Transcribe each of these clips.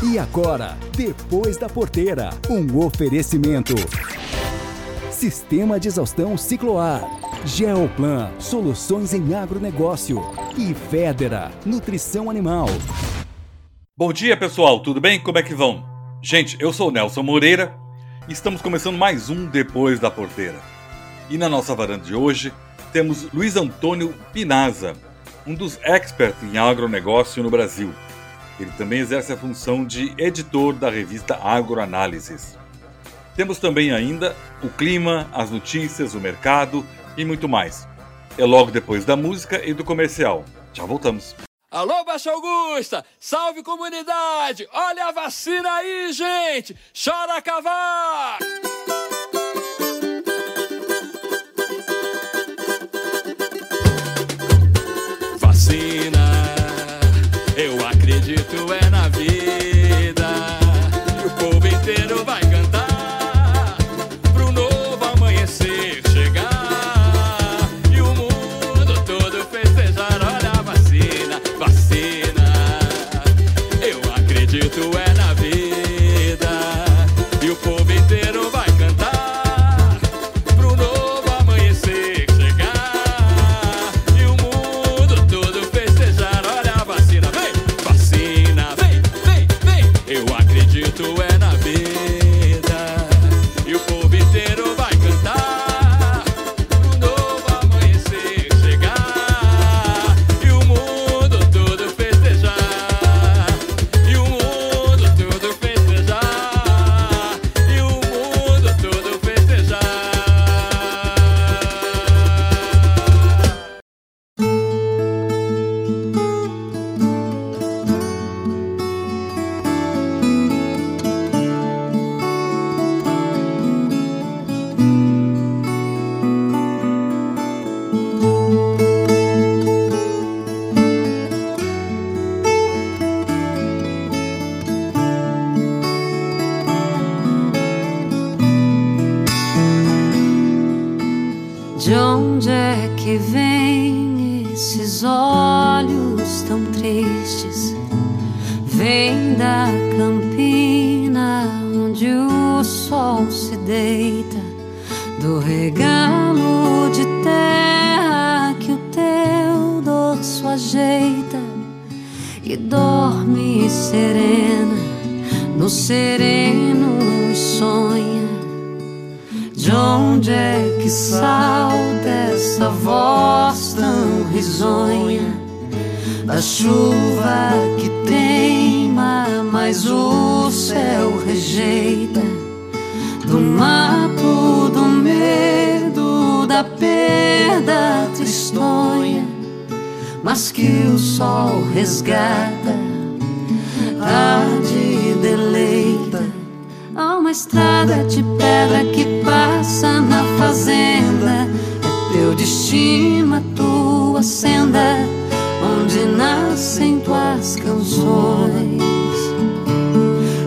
E agora, depois da porteira, um oferecimento. Sistema de exaustão Cicloar. Geoplan, soluções em agronegócio. E Federa, nutrição animal. Bom dia, pessoal, tudo bem? Como é que vão? Gente, eu sou Nelson Moreira e estamos começando mais um Depois da Porteira. E na nossa varanda de hoje temos Luiz Antônio Pinaza, um dos experts em agronegócio no Brasil. Ele também exerce a função de editor da revista Agroanálises. Temos também ainda o clima, as notícias, o mercado e muito mais. É logo depois da música e do comercial. Já voltamos. Alô, Baixa Augusta! Salve comunidade! Olha a vacina aí, gente! Chora cavar! De onde é que vêm esses olhos tão tristes? Vem da campina onde o sol se deita, do regalo de terra que o teu dorso ajeita e dorme serena no sereno. De onde é que salta essa voz tão risonha? Da chuva que teima, mas o céu rejeita. Do mato, do medo, da perda tristonha, mas que o sol resgata, arde e deleita. Há uma estrada de pedra que passa na fazenda. É teu destino, a tua senda, onde nascem tuas canções.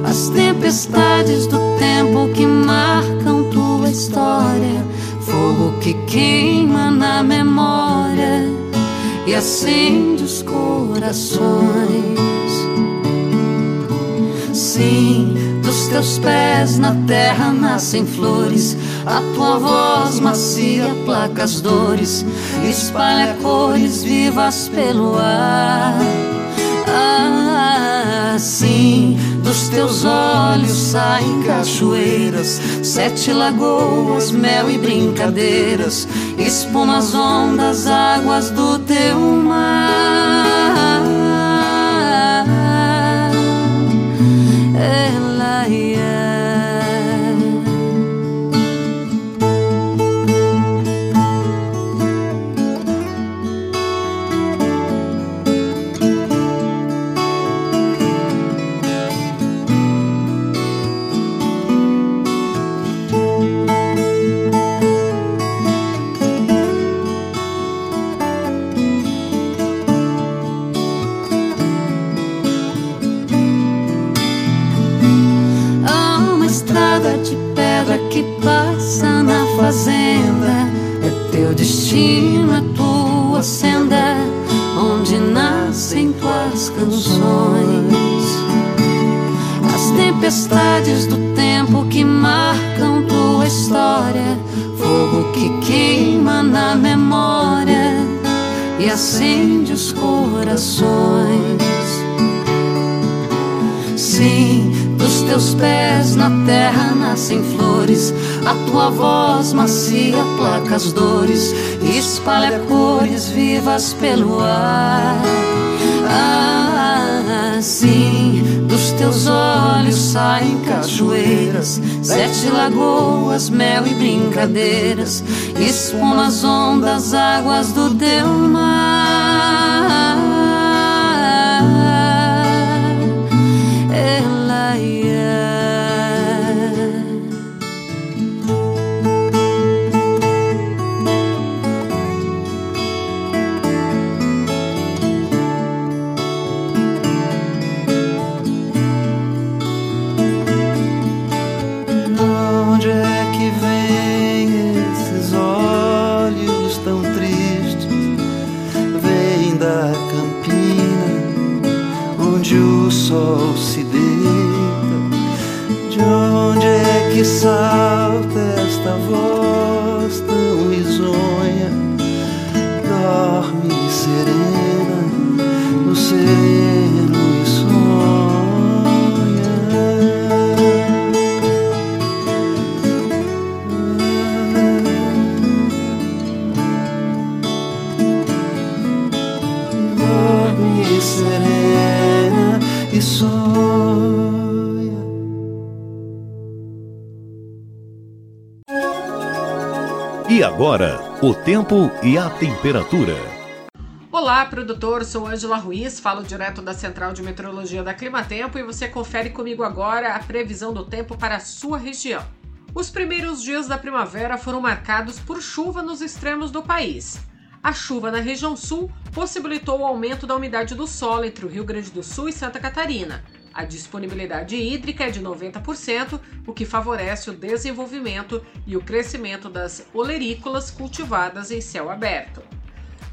As tempestades do tempo que marcam tua história, fogo que queima na memória e acende os corações. Sim, dos teus pés na terra nascem flores. A tua voz macia placa as dores, espalha cores vivas pelo ar. Ah, sim, dos teus olhos saem cachoeiras, sete lagoas, mel e brincadeiras, espuma as ondas, águas do teu mar. Que passa na fazenda. É teu destino, é tua senda, onde nascem tuas canções. saudades do tempo que marcam tua história, fogo que queima na memória e acende os corações. Teus pés na terra nascem flores, a tua voz macia placa as dores, espalha cores vivas pelo ar. Ah, sim, dos teus olhos saem cachoeiras, sete lagoas, mel e brincadeiras, espuma as ondas, águas do teu mar. começar. Agora o tempo e a temperatura. Olá, produtor. Sou Angela Ruiz, falo direto da Central de Meteorologia da Climatempo e você confere comigo agora a previsão do tempo para a sua região. Os primeiros dias da primavera foram marcados por chuva nos extremos do país. A chuva na região sul possibilitou o aumento da umidade do solo entre o Rio Grande do Sul e Santa Catarina, a disponibilidade hídrica é de 90%, o que favorece o desenvolvimento e o crescimento das olerícolas cultivadas em céu aberto.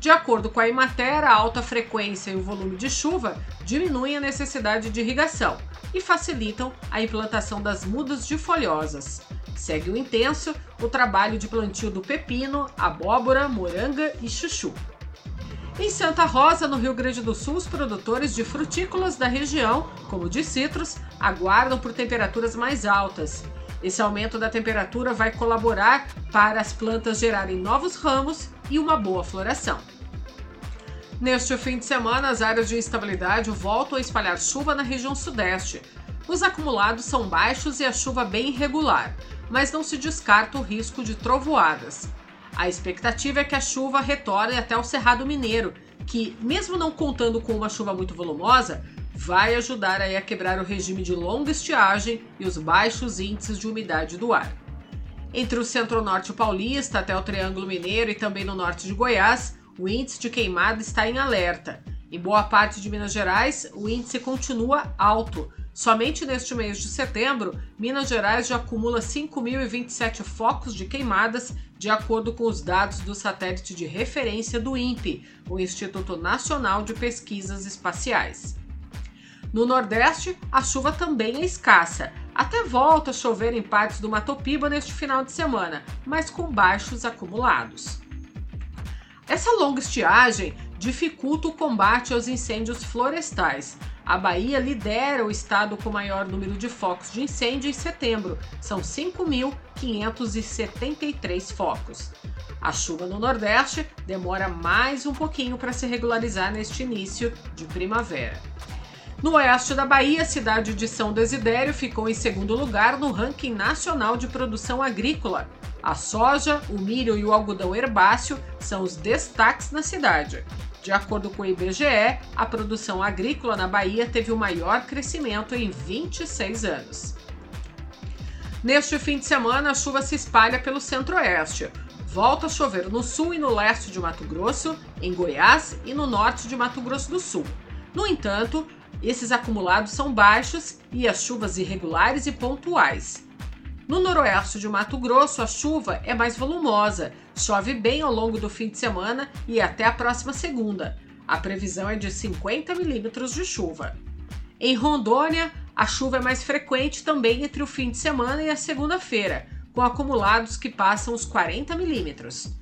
De acordo com a Imater, a alta frequência e o volume de chuva diminuem a necessidade de irrigação e facilitam a implantação das mudas de folhosas. Segue o intenso o trabalho de plantio do pepino, abóbora, moranga e chuchu. Em Santa Rosa, no Rio Grande do Sul, os produtores de frutícolas da região, como de citros, aguardam por temperaturas mais altas. Esse aumento da temperatura vai colaborar para as plantas gerarem novos ramos e uma boa floração. Neste fim de semana, as áreas de instabilidade voltam a espalhar chuva na região sudeste. Os acumulados são baixos e a chuva bem irregular, mas não se descarta o risco de trovoadas. A expectativa é que a chuva retorne até o Cerrado Mineiro, que, mesmo não contando com uma chuva muito volumosa, vai ajudar a quebrar o regime de longa estiagem e os baixos índices de umidade do ar. Entre o centro-norte paulista até o Triângulo Mineiro e também no norte de Goiás, o índice de queimada está em alerta. Em boa parte de Minas Gerais, o índice continua alto, Somente neste mês de setembro, Minas Gerais já acumula 5.027 focos de queimadas, de acordo com os dados do satélite de referência do INPE, o Instituto Nacional de Pesquisas Espaciais. No Nordeste, a chuva também é escassa. Até volta a chover em partes do Mato Piba neste final de semana, mas com baixos acumulados. Essa longa estiagem dificulta o combate aos incêndios florestais. A Bahia lidera o estado com maior número de focos de incêndio em setembro, são 5.573 focos. A chuva no Nordeste demora mais um pouquinho para se regularizar neste início de primavera. No oeste da Bahia, a cidade de São Desidério ficou em segundo lugar no ranking nacional de produção agrícola. A soja, o milho e o algodão herbáceo são os destaques na cidade. De acordo com o IBGE, a produção agrícola na Bahia teve o maior crescimento em 26 anos. Neste fim de semana, a chuva se espalha pelo centro-oeste. Volta a chover no sul e no leste de Mato Grosso, em Goiás e no norte de Mato Grosso do Sul. No entanto, esses acumulados são baixos e as chuvas irregulares e pontuais. No noroeste de Mato Grosso, a chuva é mais volumosa, chove bem ao longo do fim de semana e até a próxima segunda. A previsão é de 50 milímetros de chuva. Em Rondônia, a chuva é mais frequente também entre o fim de semana e a segunda-feira, com acumulados que passam os 40 milímetros.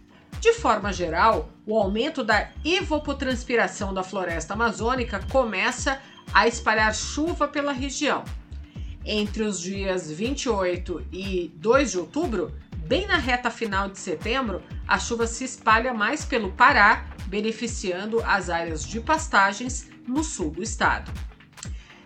De forma geral, o aumento da evapotranspiração da floresta amazônica começa a espalhar chuva pela região. Entre os dias 28 e 2 de outubro, bem na reta final de setembro, a chuva se espalha mais pelo Pará, beneficiando as áreas de pastagens no sul do estado.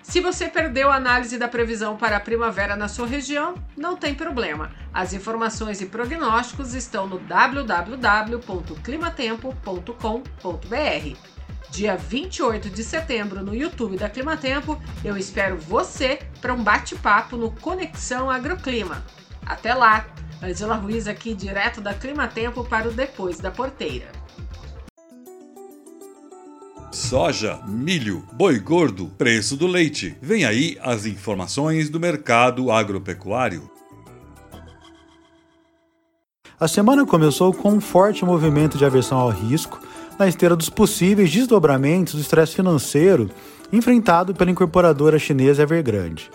Se você perdeu a análise da previsão para a primavera na sua região, não tem problema. As informações e prognósticos estão no www.climatempo.com.br. Dia 28 de setembro no YouTube da Climatempo, eu espero você para um bate-papo no Conexão Agroclima. Até lá! Angela Ruiz aqui direto da Climatempo para o Depois da Porteira soja, milho, boi gordo, preço do leite. Vem aí as informações do mercado agropecuário. A semana começou com um forte movimento de aversão ao risco na esteira dos possíveis desdobramentos do estresse financeiro enfrentado pela incorporadora chinesa Evergrande.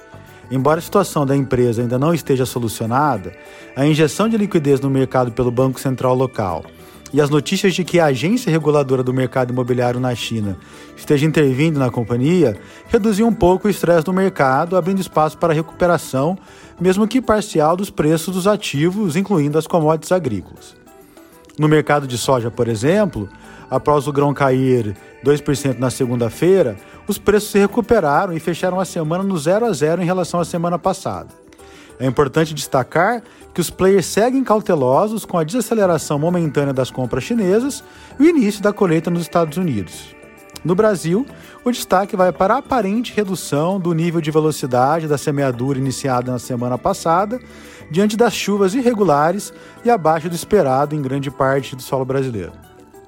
Embora a situação da empresa ainda não esteja solucionada, a injeção de liquidez no mercado pelo Banco Central local e as notícias de que a agência reguladora do mercado imobiliário na China esteja intervindo na companhia reduziu um pouco o estresse do mercado, abrindo espaço para a recuperação, mesmo que parcial, dos preços dos ativos, incluindo as commodities agrícolas. No mercado de soja, por exemplo, após o grão cair 2% na segunda-feira, os preços se recuperaram e fecharam a semana no 0 a 0 em relação à semana passada. É importante destacar que os players seguem cautelosos com a desaceleração momentânea das compras chinesas e o início da colheita nos Estados Unidos. No Brasil, o destaque vai para a aparente redução do nível de velocidade da semeadura iniciada na semana passada, diante das chuvas irregulares e abaixo do esperado em grande parte do solo brasileiro.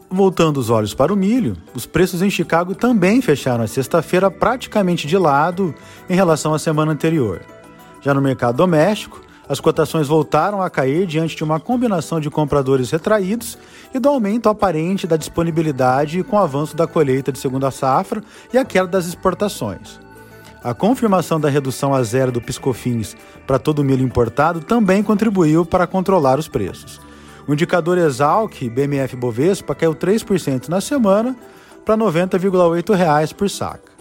Voltando os olhos para o milho, os preços em Chicago também fecharam a sexta-feira praticamente de lado em relação à semana anterior. Já no mercado doméstico, as cotações voltaram a cair diante de uma combinação de compradores retraídos e do aumento aparente da disponibilidade com o avanço da colheita de segunda safra e a queda das exportações. A confirmação da redução a zero do piscofins para todo o milho importado também contribuiu para controlar os preços. O indicador Exalc BMF Bovespa caiu 3% na semana para R$ 90,8 por saca.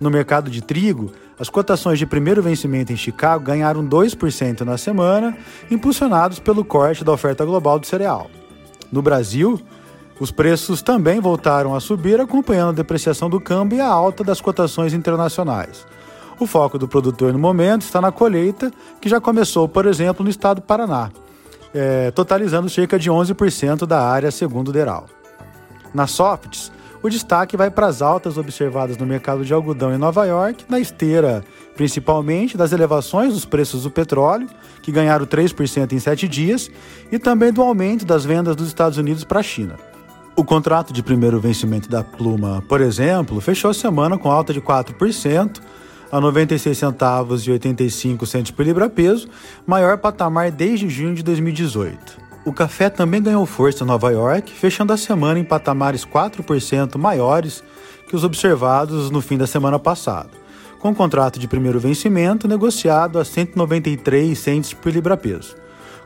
No mercado de trigo, as cotações de primeiro vencimento em Chicago ganharam 2% na semana, impulsionados pelo corte da oferta global do cereal. No Brasil, os preços também voltaram a subir, acompanhando a depreciação do câmbio e a alta das cotações internacionais. O foco do produtor no momento está na colheita, que já começou, por exemplo, no estado do Paraná, é, totalizando cerca de 11% da área, segundo o Deral. Na Softs, o destaque vai para as altas observadas no mercado de algodão em Nova York, na esteira principalmente das elevações dos preços do petróleo, que ganharam 3% em sete dias, e também do aumento das vendas dos Estados Unidos para a China. O contrato de primeiro vencimento da Pluma, por exemplo, fechou a semana com alta de 4%, a 96 centavos e 85 centos por libra-peso, maior patamar desde junho de 2018. O café também ganhou força em Nova York, fechando a semana em patamares 4% maiores que os observados no fim da semana passada, com o contrato de primeiro vencimento negociado a 193 centes por libra-peso.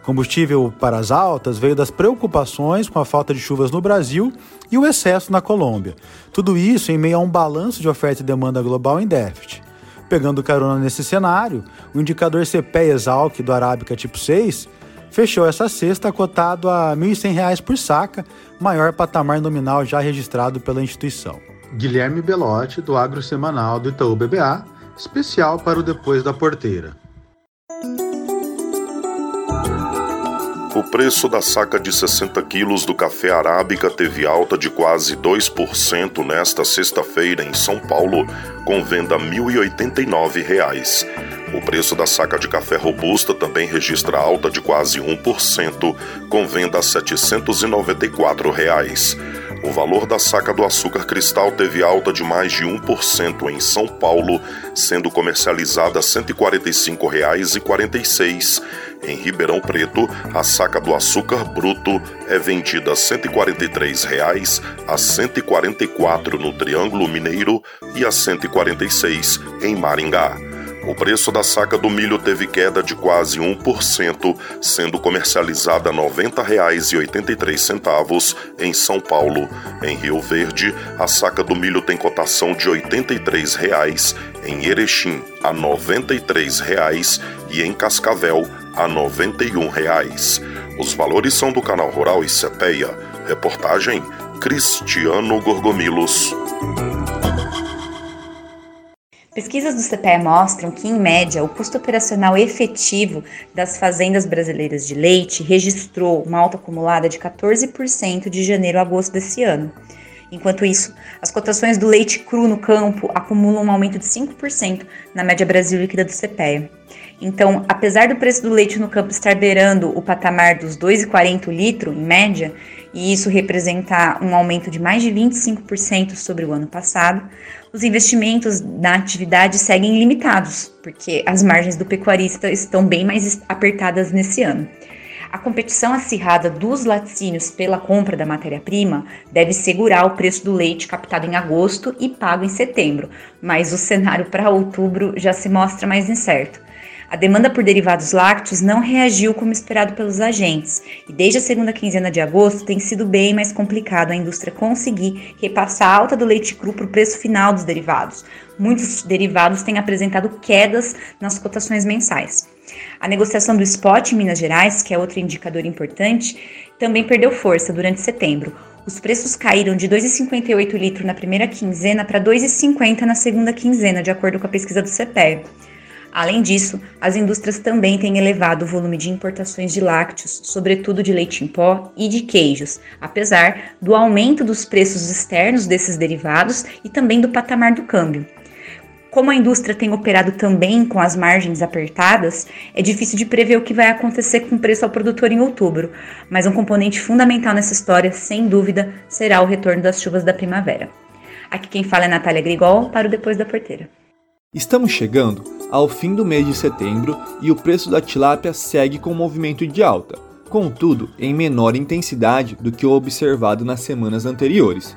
Combustível para as altas veio das preocupações com a falta de chuvas no Brasil e o excesso na Colômbia. Tudo isso em meio a um balanço de oferta e demanda global em déficit. Pegando carona nesse cenário, o indicador CPE Exalc do Arábica tipo 6 fechou essa sexta cotado a R$ 1.100 por saca, maior patamar nominal já registrado pela instituição. Guilherme Belotti, do Agro Semanal do Itaú BBA, especial para o Depois da Porteira. O preço da saca de 60 quilos do café arábica teve alta de quase 2% nesta sexta-feira em São Paulo, com venda R$ 1.089. O preço da saca de café robusta também registra alta de quase 1%, com venda a 794 reais. O valor da saca do açúcar cristal teve alta de mais de 1% em São Paulo, sendo comercializada R$ 145,46. Em Ribeirão Preto, a saca do açúcar bruto é vendida a R$ 143,00 a R$ 144 no Triângulo Mineiro e a R$ 146 em Maringá. O preço da saca do milho teve queda de quase 1%, sendo comercializada R$ 90,83 em São Paulo. Em Rio Verde, a saca do milho tem cotação de R$ 83,00, em Erechim a R$ 93,00 e em Cascavel a R$ 91,00. Os valores são do canal Rural e Cepeia. Reportagem Cristiano Gorgomilos. Pesquisas do CPE mostram que, em média, o custo operacional efetivo das fazendas brasileiras de leite registrou uma alta acumulada de 14% de janeiro a agosto desse ano. Enquanto isso, as cotações do leite cru no campo acumulam um aumento de 5% na média Brasil líquida do CPEA. Então, apesar do preço do leite no campo estar beirando o patamar dos 2,40 litro em média, e isso representar um aumento de mais de 25% sobre o ano passado, os investimentos na atividade seguem limitados, porque as margens do pecuarista estão bem mais apertadas nesse ano. A competição acirrada dos laticínios pela compra da matéria-prima deve segurar o preço do leite captado em agosto e pago em setembro, mas o cenário para outubro já se mostra mais incerto. A demanda por derivados lácteos não reagiu como esperado pelos agentes, e desde a segunda quinzena de agosto tem sido bem mais complicado a indústria conseguir repassar a alta do leite cru para o preço final dos derivados. Muitos derivados têm apresentado quedas nas cotações mensais. A negociação do spot em Minas Gerais, que é outro indicador importante, também perdeu força durante setembro. Os preços caíram de 2,58 litro na primeira quinzena para 2,50 na segunda quinzena, de acordo com a pesquisa do CPE. Além disso, as indústrias também têm elevado o volume de importações de lácteos, sobretudo de leite em pó e de queijos, apesar do aumento dos preços externos desses derivados e também do patamar do câmbio. Como a indústria tem operado também com as margens apertadas, é difícil de prever o que vai acontecer com o preço ao produtor em outubro, mas um componente fundamental nessa história, sem dúvida, será o retorno das chuvas da primavera. Aqui quem fala é Natália Grigol, para o Depois da Porteira. Estamos chegando ao fim do mês de setembro e o preço da tilápia segue com movimento de alta, contudo em menor intensidade do que o observado nas semanas anteriores.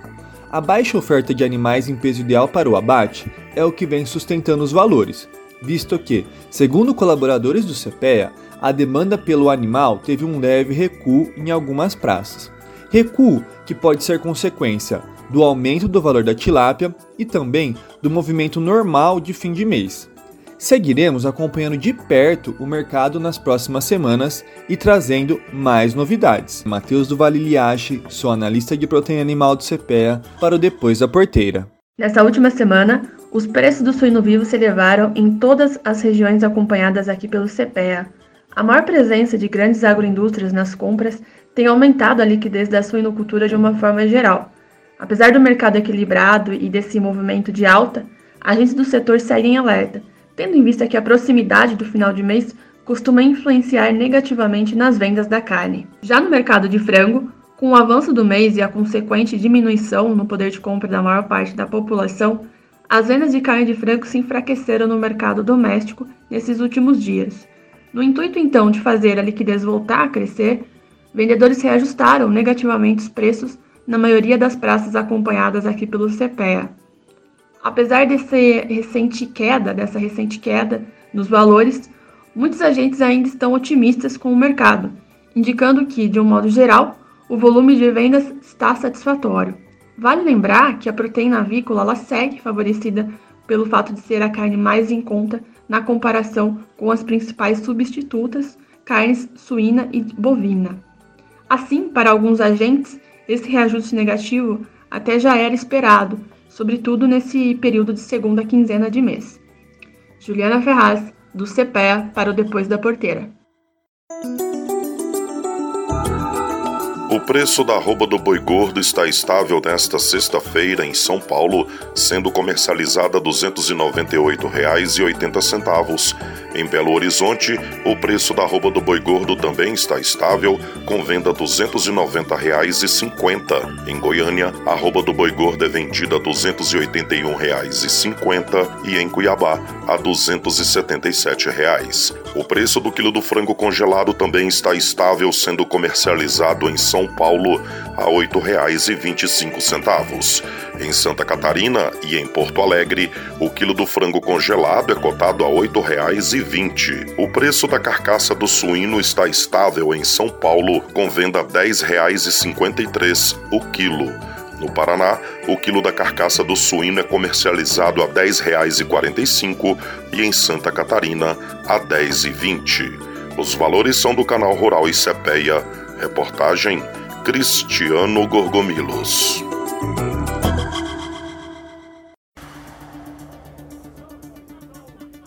A baixa oferta de animais em peso ideal para o abate é o que vem sustentando os valores, visto que, segundo colaboradores do CPEA, a demanda pelo animal teve um leve recuo em algumas praças. Recuo que pode ser consequência do aumento do valor da tilápia e também do movimento normal de fim de mês. Seguiremos acompanhando de perto o mercado nas próximas semanas e trazendo mais novidades. Matheus do Vale Liache, sou analista de proteína animal do CPEA para o Depois da Porteira. Nesta última semana, os preços do suíno vivo se elevaram em todas as regiões acompanhadas aqui pelo CPEA. A maior presença de grandes agroindústrias nas compras tem aumentado a liquidez da suinocultura de uma forma geral. Apesar do mercado equilibrado e desse movimento de alta, agentes do setor seguem alerta, tendo em vista que a proximidade do final de mês costuma influenciar negativamente nas vendas da carne. Já no mercado de frango, com o avanço do mês e a consequente diminuição no poder de compra da maior parte da população, as vendas de carne de frango se enfraqueceram no mercado doméstico nesses últimos dias. No intuito então de fazer a liquidez voltar a crescer, vendedores reajustaram negativamente os preços na maioria das praças acompanhadas aqui pelo CPEA. Apesar desse recente queda, dessa recente queda nos valores, muitos agentes ainda estão otimistas com o mercado, indicando que, de um modo geral, o volume de vendas está satisfatório. Vale lembrar que a proteína avícola ela segue favorecida pelo fato de ser a carne mais em conta na comparação com as principais substitutas, carnes suína e bovina. Assim, para alguns agentes, esse reajuste negativo até já era esperado, sobretudo nesse período de segunda quinzena de mês. Juliana Ferraz, do CPEA para o Depois da Porteira. O preço da arroba do boi gordo está estável nesta sexta-feira em São Paulo, sendo comercializada R$ 298,80. Em Belo Horizonte, o preço da arroba do boi gordo também está estável, com venda R$ 290,50. Em Goiânia, a arroba do boi gordo é vendida R$ 281,50 e em Cuiabá a 277 reais. O preço do quilo do frango congelado também está estável, sendo comercializado em São São Paulo a R$ 8,25. Em Santa Catarina e em Porto Alegre, o quilo do frango congelado é cotado a R$ 8,20. O preço da carcaça do suíno está estável em São Paulo, com venda a R$ 10,53 o quilo. No Paraná, o quilo da carcaça do suíno é comercializado a R$ 10,45 e em Santa Catarina a R$ 10,20. Os valores são do canal Rural e Cepeia. Reportagem Cristiano Gorgomilos.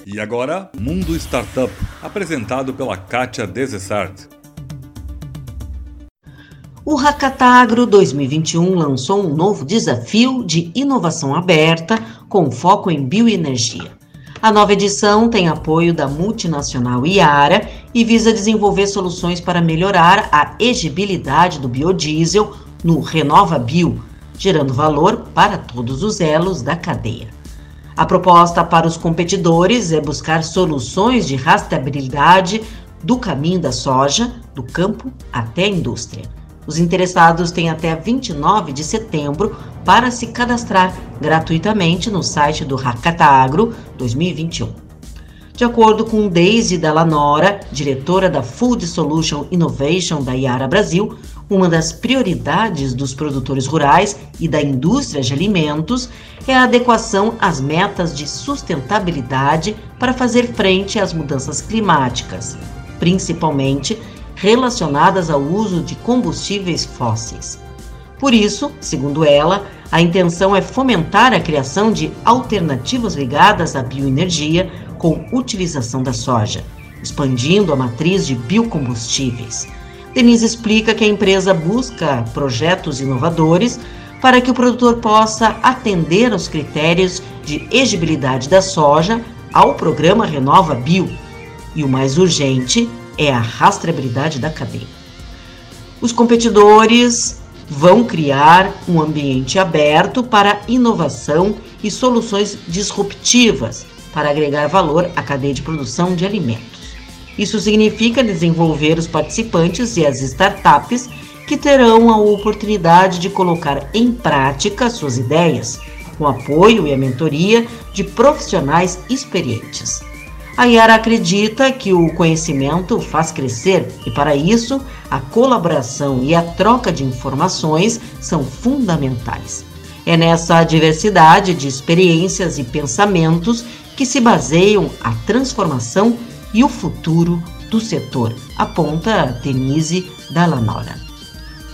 E agora, Mundo Startup, apresentado pela Kátia Desessart. O Hackatagro 2021 lançou um novo desafio de inovação aberta com foco em bioenergia. A nova edição tem apoio da multinacional Iara e visa desenvolver soluções para melhorar a egibilidade do biodiesel no Renova Bio, gerando valor para todos os elos da cadeia. A proposta para os competidores é buscar soluções de rastreabilidade do caminho da soja, do campo até a indústria. Os interessados têm até 29 de setembro para se cadastrar gratuitamente no site do Hakata Agro 2021. De acordo com Daisy Dallanora, diretora da Food Solution Innovation da Iara Brasil, uma das prioridades dos produtores rurais e da indústria de alimentos é a adequação às metas de sustentabilidade para fazer frente às mudanças climáticas, principalmente relacionadas ao uso de combustíveis fósseis. Por isso, segundo ela, a intenção é fomentar a criação de alternativas ligadas à bioenergia com utilização da soja, expandindo a matriz de biocombustíveis. Denise explica que a empresa busca projetos inovadores para que o produtor possa atender aos critérios de egibilidade da soja ao programa Renova Bio e o mais urgente, é a rastreabilidade da cadeia. Os competidores vão criar um ambiente aberto para inovação e soluções disruptivas para agregar valor à cadeia de produção de alimentos. Isso significa desenvolver os participantes e as startups que terão a oportunidade de colocar em prática suas ideias, com apoio e a mentoria de profissionais experientes. A Yara acredita que o conhecimento faz crescer e, para isso, a colaboração e a troca de informações são fundamentais. É nessa diversidade de experiências e pensamentos que se baseiam a transformação e o futuro do setor, aponta Denise Dallanora.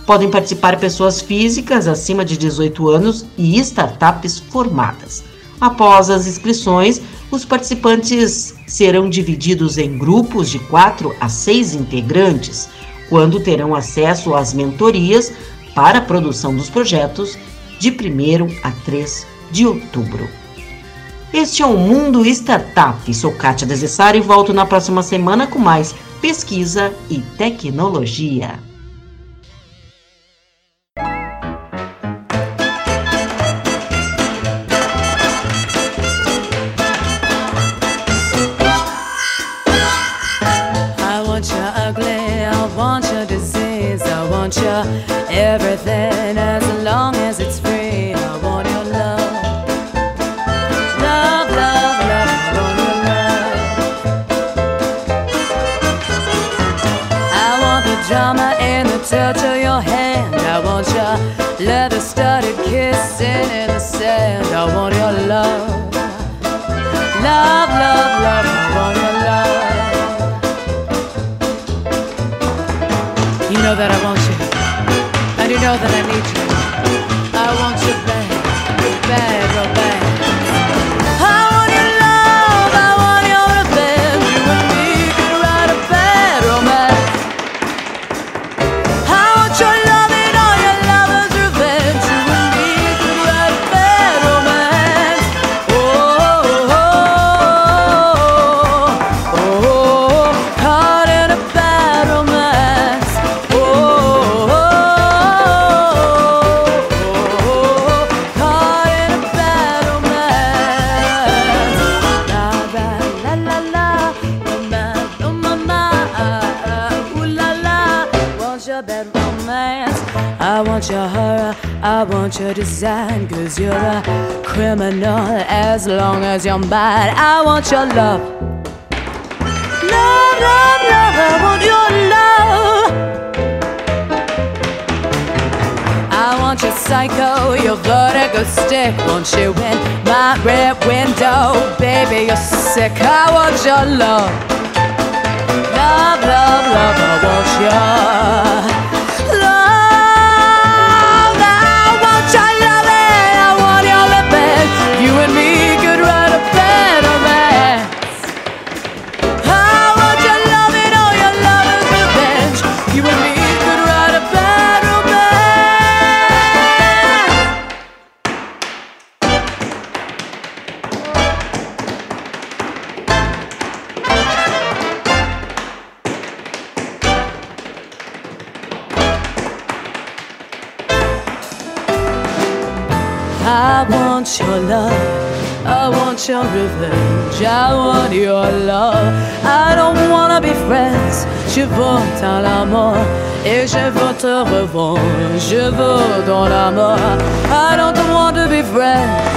Podem participar pessoas físicas acima de 18 anos e startups formadas. Após as inscrições, os participantes serão divididos em grupos de quatro a seis integrantes, quando terão acesso às mentorias para a produção dos projetos de 1 a 3 de outubro. Este é o Mundo Startup. Sou Kátia Desessari e volto na próxima semana com mais pesquisa e tecnologia. Long as you're mine. I want your love. Love, love, love, I want your love. I want your psycho, your vertigo stick. Won't you in my rear window? Baby, you're sick. I want your love. Love, love, love, I want your want your love. I want your revenge. I want your love. I don't wanna be friends. Je veux dans l'amour et je veux te revoir. Je veux dans l'amour. I don't want to be friends.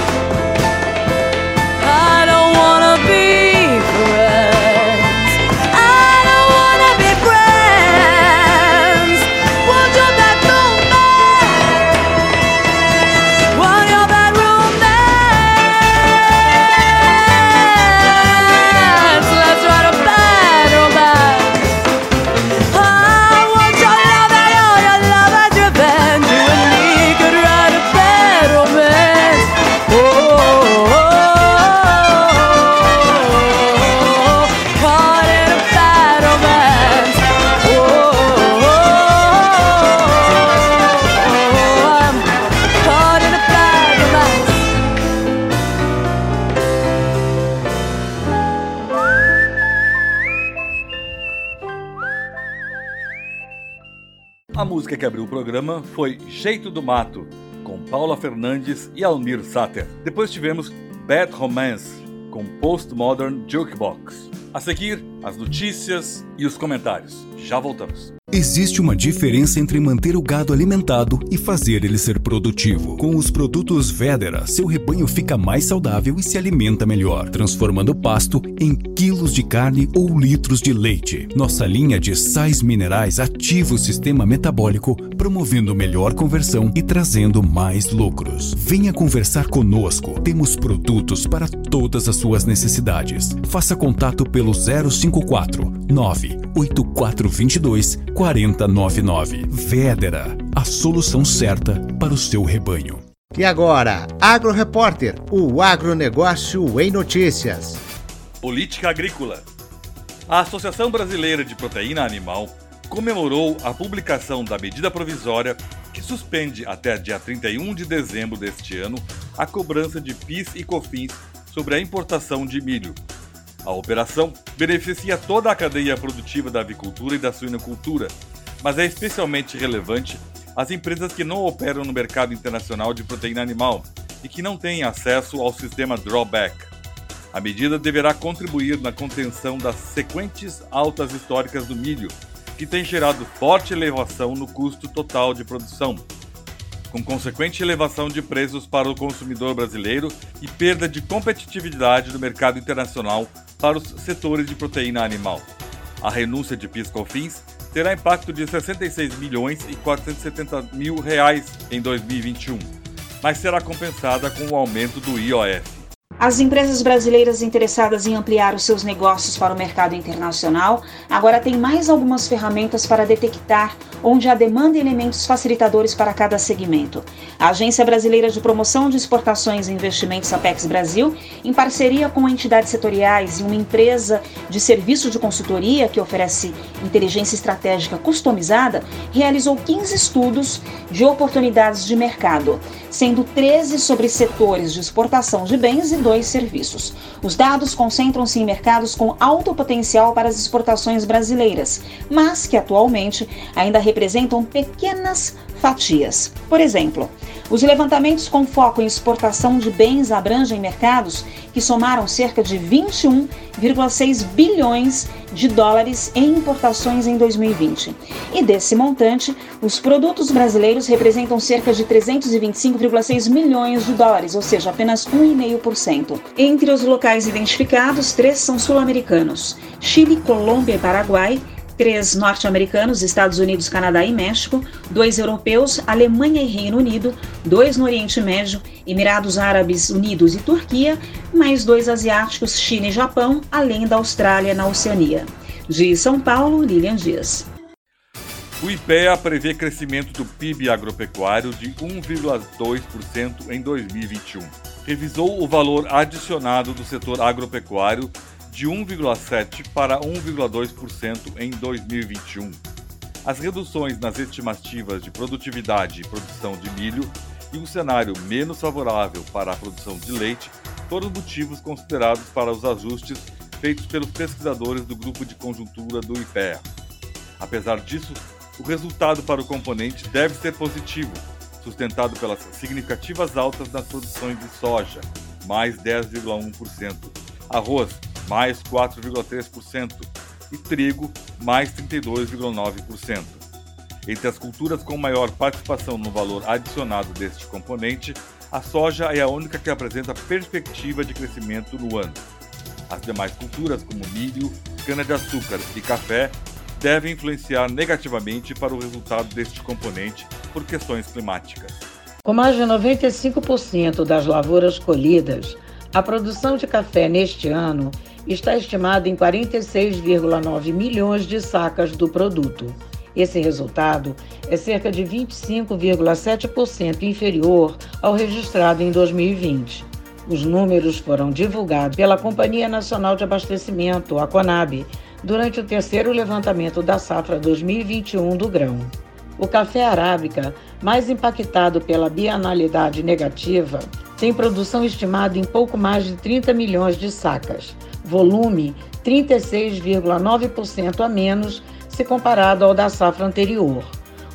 Que abriu o programa foi Jeito do Mato, com Paula Fernandes e Almir Sater. Depois tivemos Bad Romance, com Postmodern Jukebox. A seguir, as notícias e os comentários. Já voltamos. Existe uma diferença entre manter o gado alimentado e fazer ele ser produtivo. Com os produtos Vedera, seu rebanho fica mais saudável e se alimenta melhor, transformando o pasto em quilos de carne ou litros de leite. Nossa linha de sais minerais ativa o sistema metabólico, promovendo melhor conversão e trazendo mais lucros. Venha conversar conosco. Temos produtos para todas as suas necessidades. Faça contato pelo 054 98422 4099. Vedera, a solução certa para o seu rebanho. E agora, Agro Repórter, o agronegócio em notícias. Política Agrícola. A Associação Brasileira de Proteína Animal comemorou a publicação da medida provisória que suspende até dia 31 de dezembro deste ano a cobrança de PIS e COFINS sobre a importação de milho. A operação beneficia toda a cadeia produtiva da avicultura e da suinocultura, mas é especialmente relevante às empresas que não operam no mercado internacional de proteína animal e que não têm acesso ao sistema drawback. A medida deverá contribuir na contenção das sequentes altas históricas do milho, que tem gerado forte elevação no custo total de produção, com consequente elevação de preços para o consumidor brasileiro e perda de competitividade do mercado internacional para os setores de proteína animal. A renúncia de PIS/COFINS terá impacto de 66 milhões e 470 mil reais em 2021, mas será compensada com o aumento do IOF. As empresas brasileiras interessadas em ampliar os seus negócios para o mercado internacional agora têm mais algumas ferramentas para detectar onde há demanda e elementos facilitadores para cada segmento. A Agência Brasileira de Promoção de Exportações e Investimentos Apex Brasil, em parceria com entidades setoriais e uma empresa de serviço de consultoria que oferece inteligência estratégica customizada, realizou 15 estudos de oportunidades de mercado, sendo 13 sobre setores de exportação de bens e dois serviços. Os dados concentram-se em mercados com alto potencial para as exportações brasileiras, mas que atualmente ainda representam pequenas fatias. Por exemplo, Os levantamentos com foco em exportação de bens abrangem mercados que somaram cerca de 21,6 bilhões de dólares em importações em 2020. E desse montante, os produtos brasileiros representam cerca de 325,6 milhões de dólares, ou seja, apenas 1,5%. Entre os locais identificados, três são sul-americanos: Chile, Colômbia e Paraguai três norte-americanos, Estados Unidos, Canadá e México, dois europeus, Alemanha e Reino Unido, dois no Oriente Médio, Emirados Árabes Unidos e Turquia, mais dois asiáticos, China e Japão, além da Austrália na Oceania. De São Paulo, Lilian Dias. O IPEA prevê crescimento do PIB agropecuário de 1,2% em 2021. Revisou o valor adicionado do setor agropecuário de 1,7% para 1,2% em 2021. As reduções nas estimativas de produtividade e produção de milho e um cenário menos favorável para a produção de leite foram motivos considerados para os ajustes feitos pelos pesquisadores do grupo de conjuntura do IPEA. Apesar disso, o resultado para o componente deve ser positivo, sustentado pelas significativas altas nas produções de soja, mais 10,1%, arroz, mais 4,3%, e trigo, mais 32,9%. Entre as culturas com maior participação no valor adicionado deste componente, a soja é a única que apresenta perspectiva de crescimento no ano. As demais culturas, como milho, cana-de-açúcar e café, devem influenciar negativamente para o resultado deste componente por questões climáticas. Com mais de 95% das lavouras colhidas, a produção de café neste ano está estimada em 46,9 milhões de sacas do produto. Esse resultado é cerca de 25,7% inferior ao registrado em 2020. Os números foram divulgados pela Companhia Nacional de Abastecimento, a CONAB, durante o terceiro levantamento da safra 2021 do grão. O café arábica, mais impactado pela bienalidade negativa, tem produção estimada em pouco mais de 30 milhões de sacas, volume 36,9% a menos se comparado ao da safra anterior.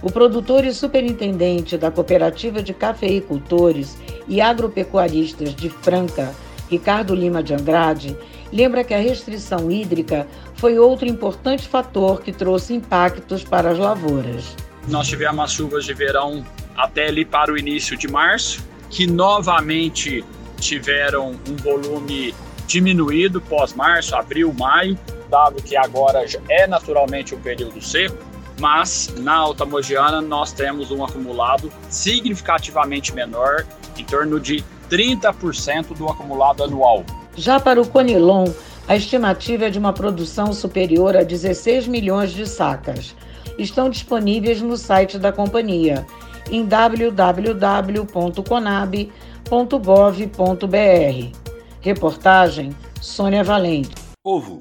O produtor e superintendente da Cooperativa de Cafeicultores e Agropecuaristas de Franca, Ricardo Lima de Andrade, lembra que a restrição hídrica foi outro importante fator que trouxe impactos para as lavouras. Nós tivemos as chuvas de verão até ali para o início de março, que novamente tiveram um volume diminuído pós-março, abril, maio, dado que agora é naturalmente um período seco, mas na Alta Mogiana nós temos um acumulado significativamente menor, em torno de 30% do acumulado anual. Já para o Conilon, a estimativa é de uma produção superior a 16 milhões de sacas. Estão disponíveis no site da companhia em www.conab.gov.br. Reportagem Sônia Valente. Ovo.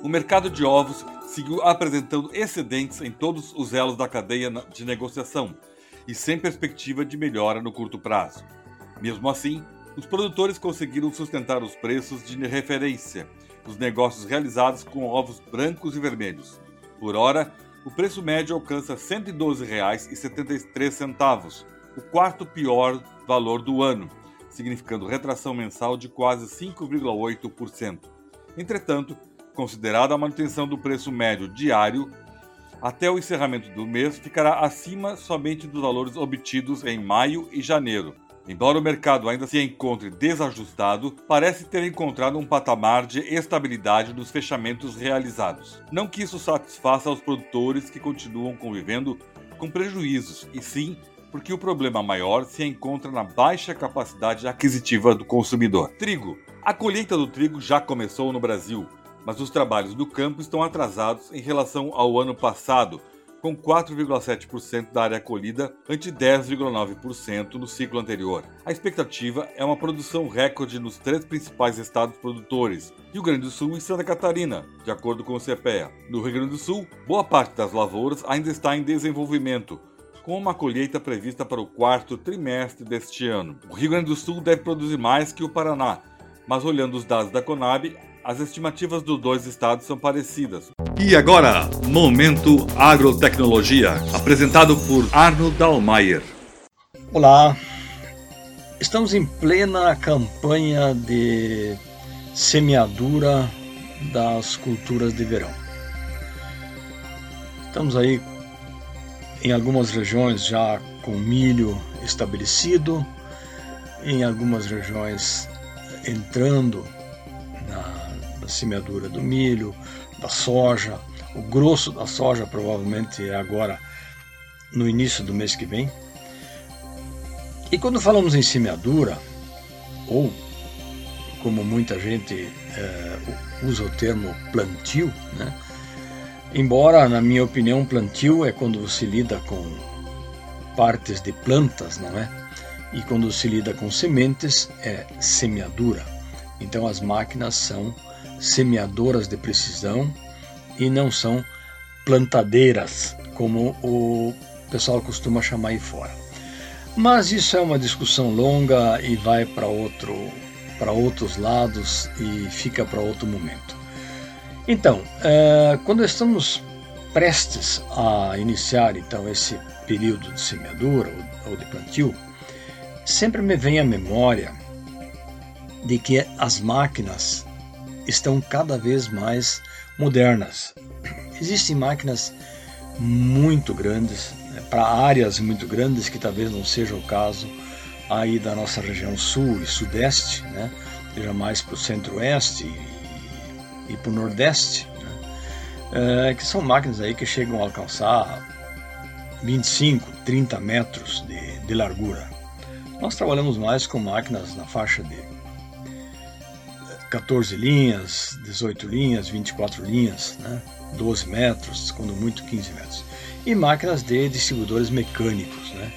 O mercado de ovos seguiu apresentando excedentes em todos os elos da cadeia de negociação e sem perspectiva de melhora no curto prazo. Mesmo assim, os produtores conseguiram sustentar os preços de referência dos negócios realizados com ovos brancos e vermelhos. Por hora, o preço médio alcança R$ 112,73, o quarto pior valor do ano, significando retração mensal de quase 5,8%. Entretanto, considerada a manutenção do preço médio diário, até o encerramento do mês ficará acima somente dos valores obtidos em maio e janeiro. Embora o mercado ainda se encontre desajustado, parece ter encontrado um patamar de estabilidade dos fechamentos realizados. Não que isso satisfaça os produtores que continuam convivendo com prejuízos, e sim porque o problema maior se encontra na baixa capacidade aquisitiva do consumidor. Trigo. A colheita do trigo já começou no Brasil, mas os trabalhos do campo estão atrasados em relação ao ano passado, com 4,7% da área colhida ante 10,9% no ciclo anterior. A expectativa é uma produção recorde nos três principais estados produtores, Rio Grande do Sul e Santa Catarina, de acordo com o CPEA. No Rio Grande do Sul, boa parte das lavouras ainda está em desenvolvimento, com uma colheita prevista para o quarto trimestre deste ano. O Rio Grande do Sul deve produzir mais que o Paraná, mas olhando os dados da Conab, as estimativas dos dois estados são parecidas. E agora, Momento Agrotecnologia, apresentado por Arno Dalmayer. Olá, estamos em plena campanha de semeadura das culturas de verão. Estamos aí em algumas regiões já com milho estabelecido, em algumas regiões entrando na, na semeadura do milho, da soja. O grosso da soja provavelmente é agora no início do mês que vem. E quando falamos em semeadura, ou como muita gente é, usa o termo plantio, né? Embora na minha opinião plantio é quando se lida com partes de plantas, não é? E quando se lida com sementes é semeadura. Então as máquinas são semeadoras de precisão e não são plantadeiras, como o pessoal costuma chamar aí fora. Mas isso é uma discussão longa e vai para outro para outros lados e fica para outro momento. Então, é, quando estamos prestes a iniciar então esse período de semeadura ou de plantio, sempre me vem à memória de que as máquinas estão cada vez mais modernas. Existem máquinas muito grandes, né, para áreas muito grandes, que talvez não seja o caso aí da nossa região sul e sudeste, né, seja mais para o centro-oeste e, para o nordeste, né, é, que são máquinas aí que chegam a alcançar 25, 30 metros de, de largura. Nós trabalhamos mais com máquinas na faixa de 14 linhas, 18 linhas, 24 linhas, né? 12 metros, quando muito 15 metros. E máquinas de distribuidores mecânicos. Né?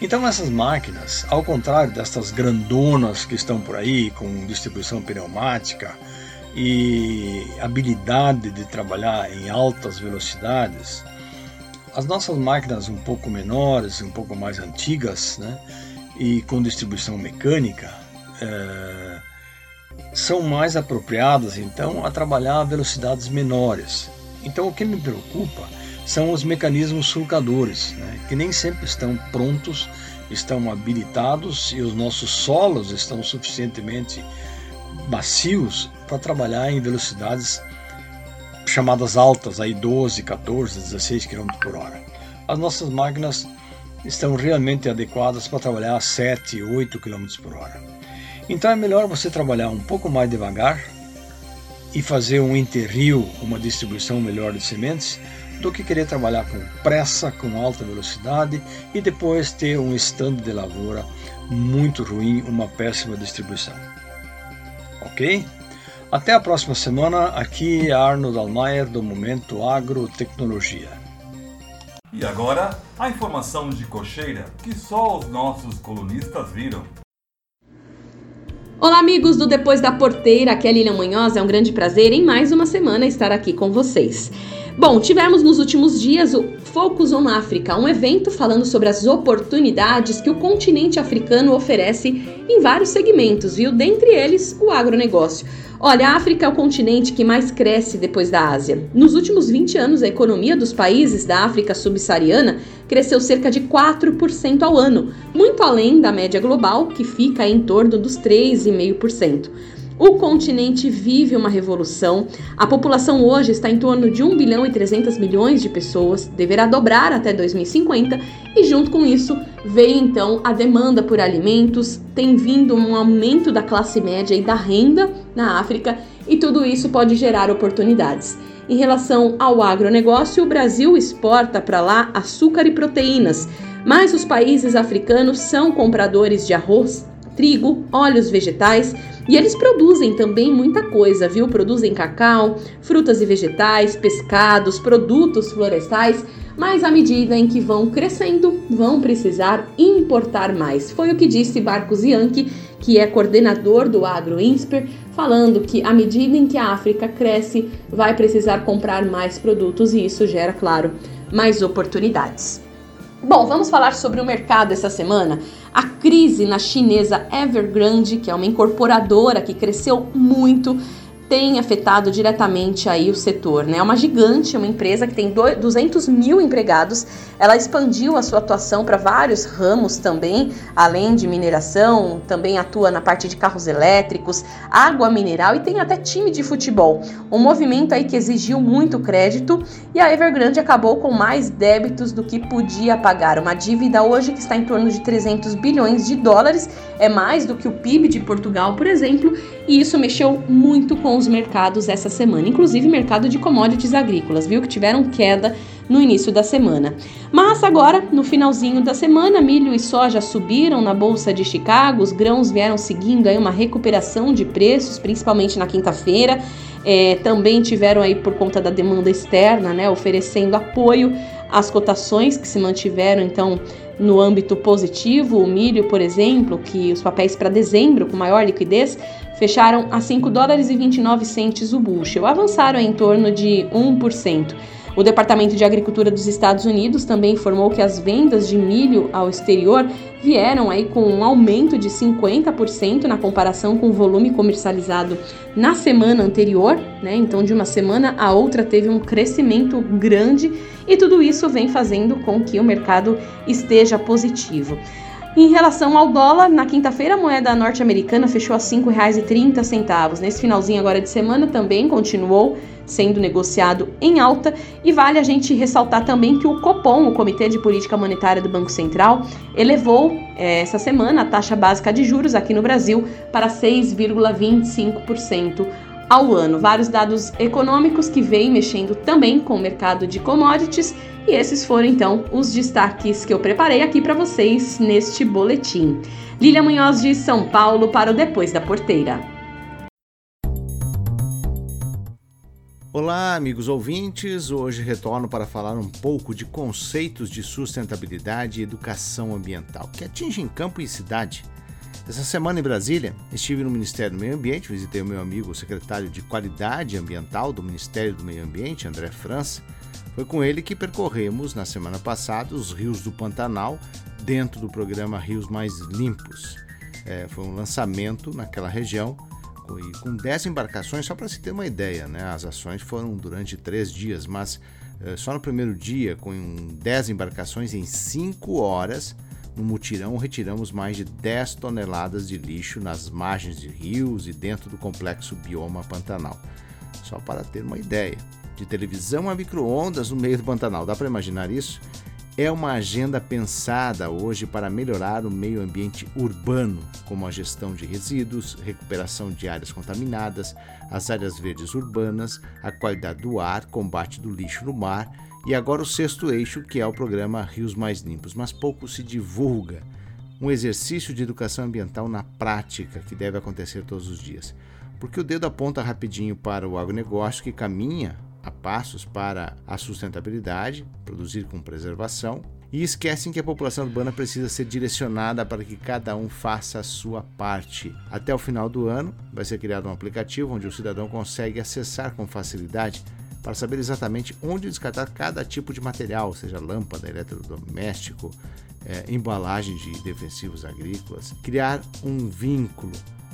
Então essas máquinas, ao contrário destas grandonas que estão por aí, com distribuição pneumática e habilidade de trabalhar em altas velocidades, as nossas máquinas um pouco menores, um pouco mais antigas, né? e com distribuição mecânica, é, são mais apropriadas então a trabalhar a velocidades menores. Então o que me preocupa são os mecanismos sulcadores, né, que nem sempre estão prontos, estão habilitados e os nossos solos estão suficientemente macios para trabalhar em velocidades chamadas altas, aí 12, 14, 16 km por hora. As nossas máquinas estão realmente adequadas para trabalhar a 7, 8 km por hora. Então é melhor você trabalhar um pouco mais devagar e fazer um interrio, uma distribuição melhor de sementes, do que querer trabalhar com pressa, com alta velocidade e depois ter um estando de lavoura muito ruim, uma péssima distribuição. Ok? Até a próxima semana. Aqui é Arnold Almayer do Momento Agrotecnologia. E agora, a informação de cocheira que só os nossos colunistas viram. Olá, amigos do Depois da Porteira, aqui é Lilian Munhoz, é um grande prazer em mais uma semana estar aqui com vocês. Bom, tivemos nos últimos dias o Focus on Africa, um evento falando sobre as oportunidades que o continente africano oferece em vários segmentos, viu? Dentre eles, o agronegócio. Olha, a África é o continente que mais cresce depois da Ásia. Nos últimos 20 anos, a economia dos países da África subsaariana cresceu cerca de 4% ao ano, muito além da média global, que fica em torno dos 3,5%. O continente vive uma revolução. A população hoje está em torno de 1 bilhão e 300 milhões de pessoas, deverá dobrar até 2050 e junto com isso veio então a demanda por alimentos, tem vindo um aumento da classe média e da renda na África e tudo isso pode gerar oportunidades. Em relação ao agronegócio, o Brasil exporta para lá açúcar e proteínas, mas os países africanos são compradores de arroz, trigo, óleos vegetais e eles produzem também muita coisa, viu? Produzem cacau, frutas e vegetais, pescados, produtos florestais, mas à medida em que vão crescendo, vão precisar importar mais. Foi o que disse Marcos Yankee, que é coordenador do Agro Insper, falando que à medida em que a África cresce, vai precisar comprar mais produtos e isso gera, claro, mais oportunidades. Bom, vamos falar sobre o mercado essa semana. A crise na chinesa Evergrande, que é uma incorporadora que cresceu muito, tem afetado diretamente aí o setor. Né? É uma gigante, uma empresa que tem 200 mil empregados. Ela expandiu a sua atuação para vários ramos também, além de mineração, também atua na parte de carros elétricos, água mineral e tem até time de futebol. Um movimento aí que exigiu muito crédito e a Evergrande acabou com mais débitos do que podia pagar. Uma dívida hoje que está em torno de 300 bilhões de dólares, é mais do que o PIB de Portugal, por exemplo, e isso mexeu muito com os mercados essa semana, inclusive mercado de commodities agrícolas, viu que tiveram queda no início da semana. Mas agora, no finalzinho da semana, milho e soja subiram na bolsa de Chicago, os grãos vieram seguindo aí uma recuperação de preços, principalmente na quinta-feira. É, também tiveram aí por conta da demanda externa, né, oferecendo apoio às cotações que se mantiveram então no âmbito positivo. O milho, por exemplo, que os papéis para dezembro com maior liquidez fecharam a 5 dólares e 29 centes o bushel, avançaram em torno de 1%. O Departamento de Agricultura dos Estados Unidos também informou que as vendas de milho ao exterior vieram aí com um aumento de 50% na comparação com o volume comercializado na semana anterior, né? Então, de uma semana a outra teve um crescimento grande e tudo isso vem fazendo com que o mercado esteja positivo. Em relação ao dólar, na quinta-feira a moeda norte-americana fechou a R$ 5,30. Nesse finalzinho agora de semana também continuou sendo negociado em alta e vale a gente ressaltar também que o Copom, o Comitê de Política Monetária do Banco Central, elevou é, essa semana a taxa básica de juros aqui no Brasil para 6,25% ao ano. Vários dados econômicos que vêm mexendo também com o mercado de commodities e esses foram então os destaques que eu preparei aqui para vocês neste boletim. Lília Munhoz de São Paulo para o Depois da Porteira. Olá, amigos ouvintes. Hoje retorno para falar um pouco de conceitos de sustentabilidade e educação ambiental que atingem campo e cidade. Essa semana em Brasília, estive no Ministério do Meio Ambiente, visitei o meu amigo, o secretário de Qualidade Ambiental do Ministério do Meio Ambiente, André França, foi com ele que percorremos na semana passada os rios do Pantanal dentro do programa Rios Mais Limpos. É, foi um lançamento naquela região e com 10 embarcações, só para se ter uma ideia, né? as ações foram durante três dias, mas é, só no primeiro dia, com 10 embarcações em 5 horas, no mutirão retiramos mais de 10 toneladas de lixo nas margens de rios e dentro do complexo bioma Pantanal. Só para ter uma ideia de televisão a micro-ondas no meio do Pantanal. Dá para imaginar isso? É uma agenda pensada hoje para melhorar o meio ambiente urbano, como a gestão de resíduos, recuperação de áreas contaminadas, as áreas verdes urbanas, a qualidade do ar, combate do lixo no mar e agora o sexto eixo, que é o programa Rios Mais Limpos, mas pouco se divulga. Um exercício de educação ambiental na prática que deve acontecer todos os dias. Porque o dedo aponta rapidinho para o agronegócio que caminha a passos para a sustentabilidade, produzir com preservação, e esquecem que a população urbana precisa ser direcionada para que cada um faça a sua parte. Até o final do ano, vai ser criado um aplicativo onde o cidadão consegue acessar com facilidade para saber exatamente onde descartar cada tipo de material, seja lâmpada, eletrodoméstico, é, embalagem de defensivos agrícolas. Criar um vínculo.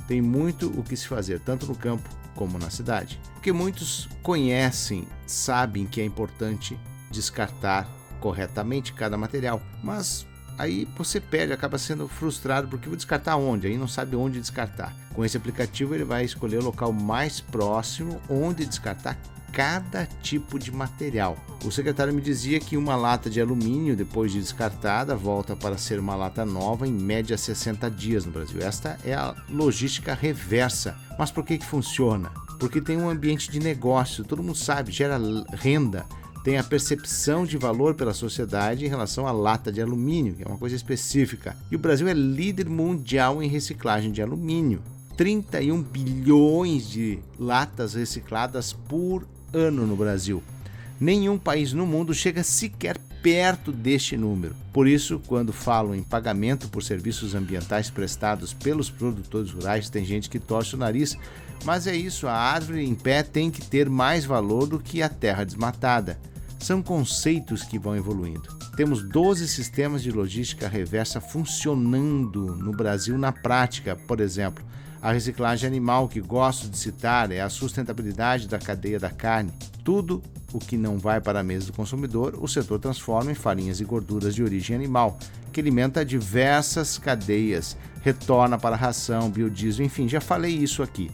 Tem muito o que se fazer, tanto no campo como na cidade. Porque muitos conhecem, sabem que é importante descartar corretamente cada material, mas aí você perde, acaba sendo frustrado porque vou descartar onde? Aí não sabe onde descartar. Com esse aplicativo ele vai escolher o local mais próximo onde descartar cada tipo de material. O secretário me dizia que uma lata de alumínio, depois de descartada, volta para ser uma lata nova em média 60 dias no Brasil. Esta é a logística reversa. Mas por que, que funciona? Porque tem um ambiente de negócio, todo mundo sabe, gera renda, tem a percepção de valor pela sociedade em relação à lata de alumínio, que é uma coisa específica. E o Brasil é líder mundial em reciclagem de alumínio. 31 bilhões de latas recicladas por ano no Brasil. Nenhum país no mundo chega sequer perto deste número. Por isso, quando falo em pagamento por serviços ambientais prestados pelos produtores rurais, tem gente que torce o nariz, mas é isso, a árvore em pé tem que ter mais valor do que a terra desmatada. São conceitos que vão evoluindo. Temos 12 sistemas de logística reversa funcionando no Brasil na prática, por exemplo, A reciclagem animal que gosto de citar é a sustentabilidade da cadeia da carne. Tudo o que não vai para a mesa do consumidor, o setor transforma em farinhas e gorduras de origem animal, que alimenta diversas cadeias, retorna para a ração, biodiesel, enfim, já falei isso aqui.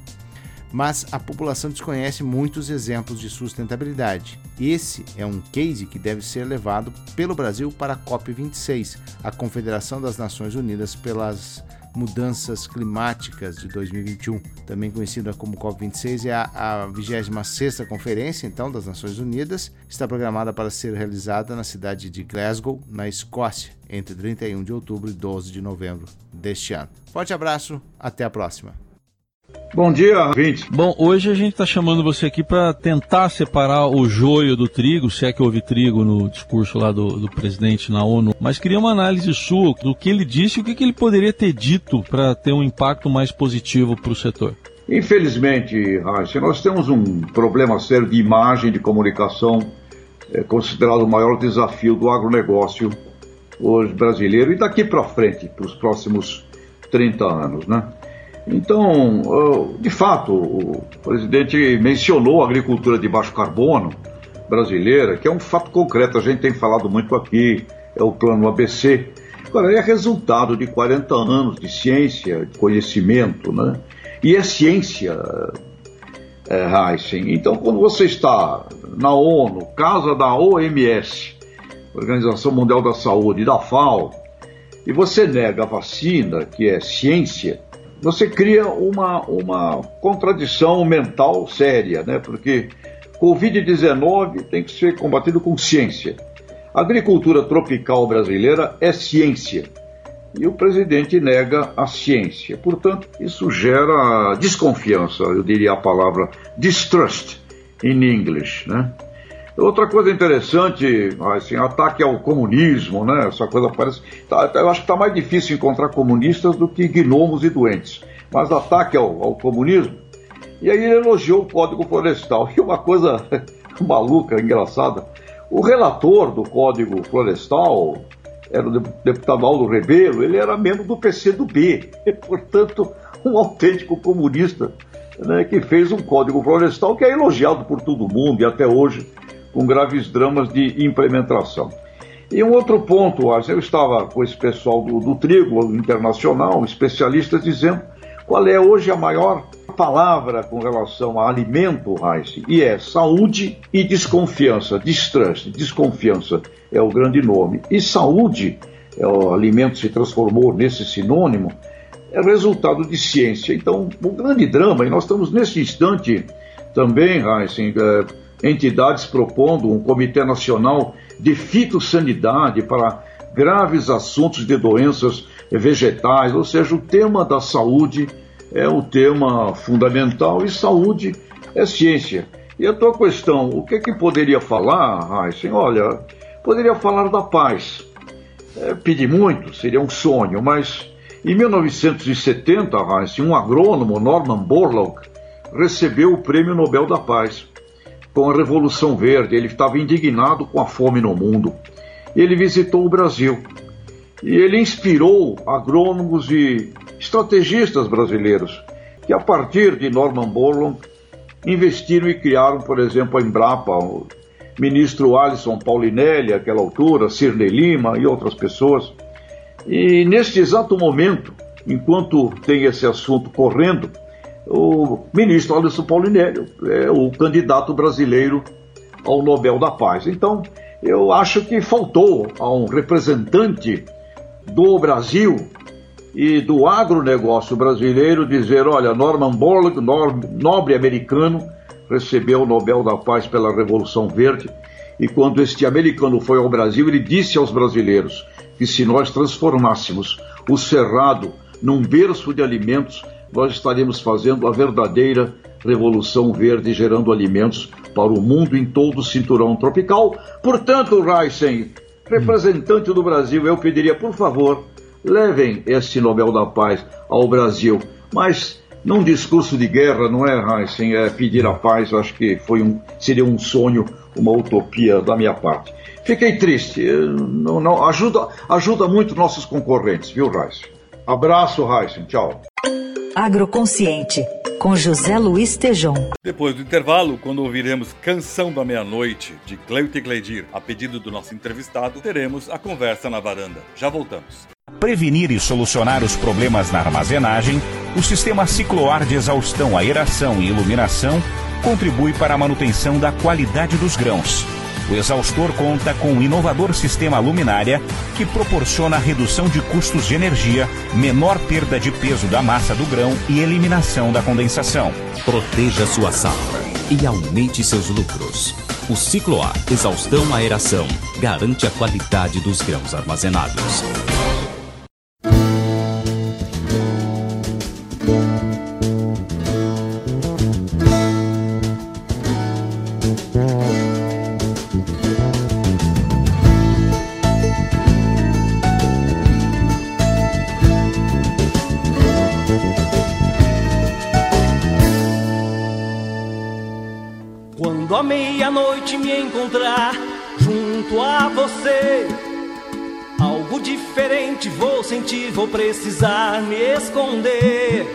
Mas a população desconhece muitos exemplos de sustentabilidade. Esse é um case que deve ser levado pelo Brasil para a COP26, a Confederação das Nações Unidas pelas Mudanças Climáticas de 2021, também conhecida como COP26, é a, a 26ª Conferência então das Nações Unidas, está programada para ser realizada na cidade de Glasgow, na Escócia, entre 31 de outubro e 12 de novembro deste ano. Forte abraço, até a próxima. Bom dia, vinte. Bom, hoje a gente está chamando você aqui para tentar separar o joio do trigo, se é que houve trigo no discurso lá do, do presidente na ONU, mas queria uma análise sua do que ele disse e o que, que ele poderia ter dito para ter um impacto mais positivo para o setor. Infelizmente, Raíssa, nós temos um problema sério de imagem, de comunicação, é considerado o maior desafio do agronegócio hoje brasileiro e daqui para frente, para os próximos 30 anos, né? Então, de fato, o presidente mencionou a agricultura de baixo carbono brasileira, que é um fato concreto, a gente tem falado muito aqui, é o plano ABC. Agora, é resultado de 40 anos de ciência, de conhecimento, né? E é ciência, é, Heisen. Então, quando você está na ONU, casa da OMS, Organização Mundial da Saúde, da FAO, e você nega a vacina, que é ciência, você cria uma, uma contradição mental séria, né? Porque Covid-19 tem que ser combatido com ciência. A agricultura tropical brasileira é ciência. E o presidente nega a ciência. Portanto, isso gera desconfiança, eu diria a palavra distrust em inglês, né? Outra coisa interessante, assim, ataque ao comunismo, né? Essa coisa parece. Tá, eu acho que está mais difícil encontrar comunistas do que gnomos e doentes. Mas ataque ao, ao comunismo. E aí ele elogiou o Código Florestal. E uma coisa maluca, engraçada. O relator do Código Florestal era o deputado Aldo Rebelo, ele era membro do PCdoB, portanto, um autêntico comunista né, que fez um Código Florestal que é elogiado por todo mundo e até hoje com graves dramas de implementação. E um outro ponto, eu estava com esse pessoal do, do trigo internacional, especialistas, dizendo qual é hoje a maior palavra com relação a alimento, Rice, e é saúde e desconfiança, distrust, desconfiança é o grande nome. E saúde, é, o alimento se transformou nesse sinônimo, é resultado de ciência. Então, o grande drama, e nós estamos nesse instante também, é, entidades propondo um Comitê Nacional de Fitossanidade para graves assuntos de doenças vegetais, ou seja, o tema da saúde é o tema fundamental e saúde é ciência. E a tua questão, o que é que poderia falar, Heisen? Olha, poderia falar da paz. É, muito, seria um sonho, mas em 1970, Heisen, um agrônomo, Norman Borlaug, recebeu o Prêmio Nobel da Paz com a Revolução Verde, ele estava indignado com a fome no mundo. Ele visitou o Brasil e ele inspirou agrônomos e estrategistas brasileiros que, a partir de Norman Borlaug, investiram e criaram, por exemplo, a Embrapa, o ministro Alisson Paulinelli, àquela altura, Cirne Lima e outras pessoas. E neste exato momento, enquanto tem esse assunto correndo, o ministro Alisson Paulinelli, é o candidato brasileiro ao Nobel da Paz. Então, eu acho que faltou a um representante do Brasil e do agronegócio brasileiro dizer: olha, Norman Borlaug, nobre americano, recebeu o Nobel da Paz pela Revolução Verde. E quando este americano foi ao Brasil, ele disse aos brasileiros que se nós transformássemos o cerrado num berço de alimentos, nós estaremos fazendo a verdadeira revolução verde, gerando alimentos para o mundo em todo o cinturão tropical. Portanto, Raisen, representante do Brasil, eu pediria, por favor, levem esse Nobel da Paz ao Brasil. Mas num discurso de guerra, não é, Raisen, é pedir a paz, acho que foi um, seria um sonho, uma utopia da minha parte. Fiquei triste, não, não, ajuda, ajuda muito nossos concorrentes, viu, Raisen? Abraço, Raisen, tchau. Agroconsciente, com José Luiz Tejon. Depois do intervalo, quando ouviremos Canção da Meia-Noite, de Cleuto e Cleidir, a pedido do nosso entrevistado, teremos a conversa na varanda. Já voltamos. Prevenir e solucionar os problemas na armazenagem, o sistema cicloar de exaustão, aeração e iluminação contribui para a manutenção da qualidade dos grãos. O exaustor conta com um inovador sistema luminária que proporciona redução de custos de energia, menor perda de peso da massa do grão e eliminação da condensação. Proteja sua safra e aumente seus lucros. O Cicloar Exaustão Aeração garante a qualidade dos grãos armazenados. Encontrar junto a você, algo diferente vou sentir, vou precisar me esconder.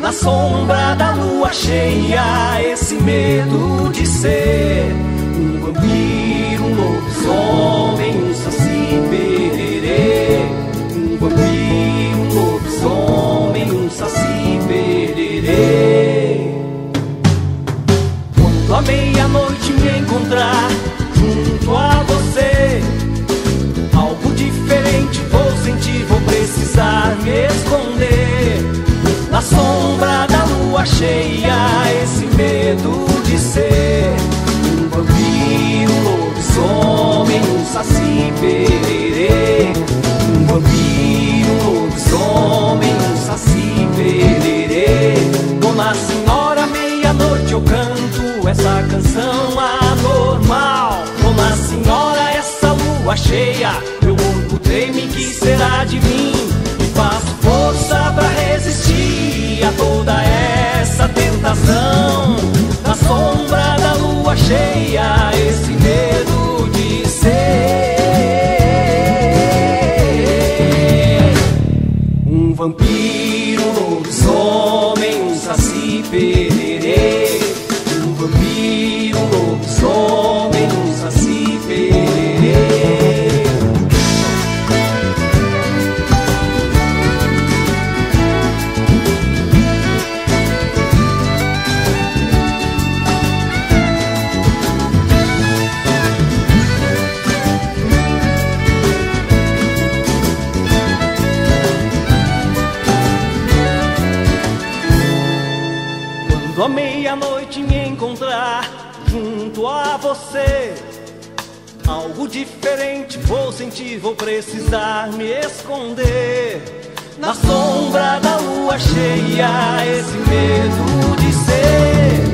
Na sombra da lua cheia, esse medo de ser um vampiro, um lobisomem, um saci pererê. Um vampiro, um lobisomem, um saci pererê. Quando à meia-noite me encontrar junto a você, algo diferente vou sentir, vou precisar me esconder. Na sombra da lua cheia, esse medo de ser um vampiro, um lobisomem, um saci lua cheia, meu corpo treme, que será de mim? E faço força pra resistir a toda essa tentação. Na sombra da lua cheia, esse diferente vou sentir, vou precisar me esconder. Na sombra da lua cheia, esse medo de ser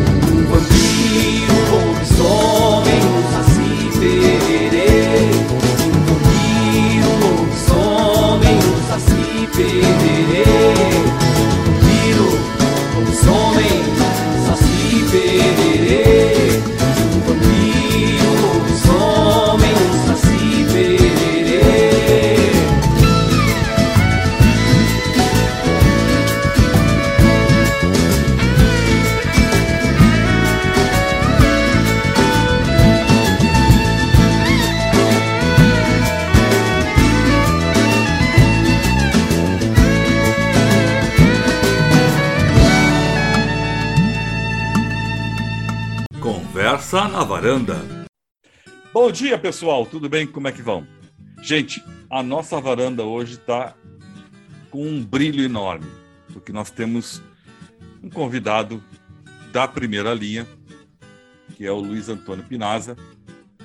varanda. Bom dia, pessoal. Tudo bem? Como é que vão? Gente, a nossa varanda hoje está com um brilho enorme, porque nós temos um convidado da primeira linha, que é o Luiz Antônio Pinaza,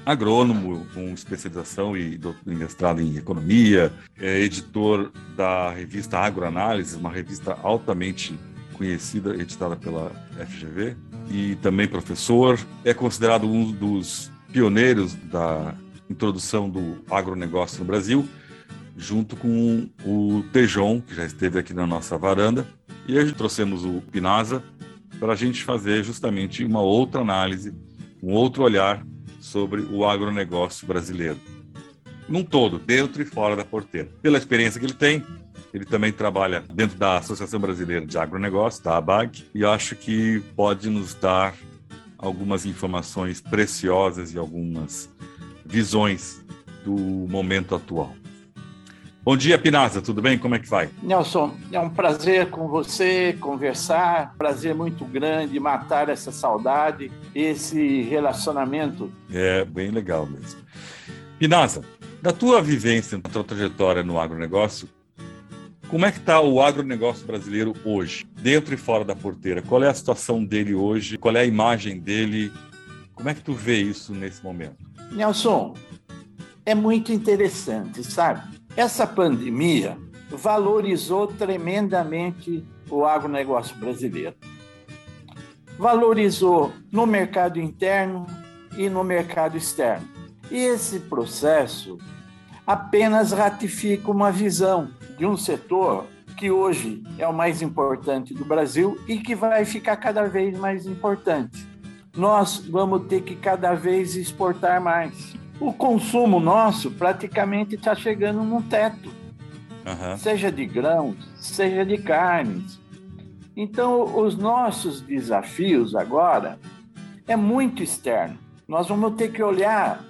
agrônomo com especialização e mestrado em economia, é editor da revista Agroanálise, uma revista altamente conhecida, editada pela FGV, e também professor. É considerado um dos pioneiros da introdução do agronegócio no Brasil, junto com o Tejon, que já esteve aqui na nossa varanda. E hoje trouxemos o Pinaza para a gente fazer justamente uma outra análise, um outro olhar sobre o agronegócio brasileiro. Num todo, dentro e fora da porteira. Pela experiência que ele tem, Ele também trabalha dentro da Associação Brasileira de Agronegócio, da ABAG, e acho que pode nos dar algumas informações preciosas e algumas visões do momento atual. Bom dia, Pinaza, tudo bem? Como é que vai? Nelson, é um prazer com você conversar, prazer muito grande matar essa saudade, esse relacionamento. É, bem legal mesmo. Pinaza, da tua vivência, da tua trajetória no agronegócio, como é que está o agronegócio brasileiro hoje, dentro e fora da porteira? Qual é a situação dele hoje? Qual é a imagem dele? Como é que tu vê isso nesse momento? Nelson, é muito interessante, sabe? Essa pandemia valorizou tremendamente o agronegócio brasileiro. Valorizou no mercado interno e no mercado externo. E esse processo apenas ratifica uma visão de um setor que hoje é o mais importante do Brasil e que vai ficar cada vez mais importante. Nós vamos ter que cada vez exportar mais o consumo nosso praticamente está chegando num teto, uhum. seja de grãos, seja de carnes. Então, os nossos desafios agora é muito externo. Nós vamos ter que olhar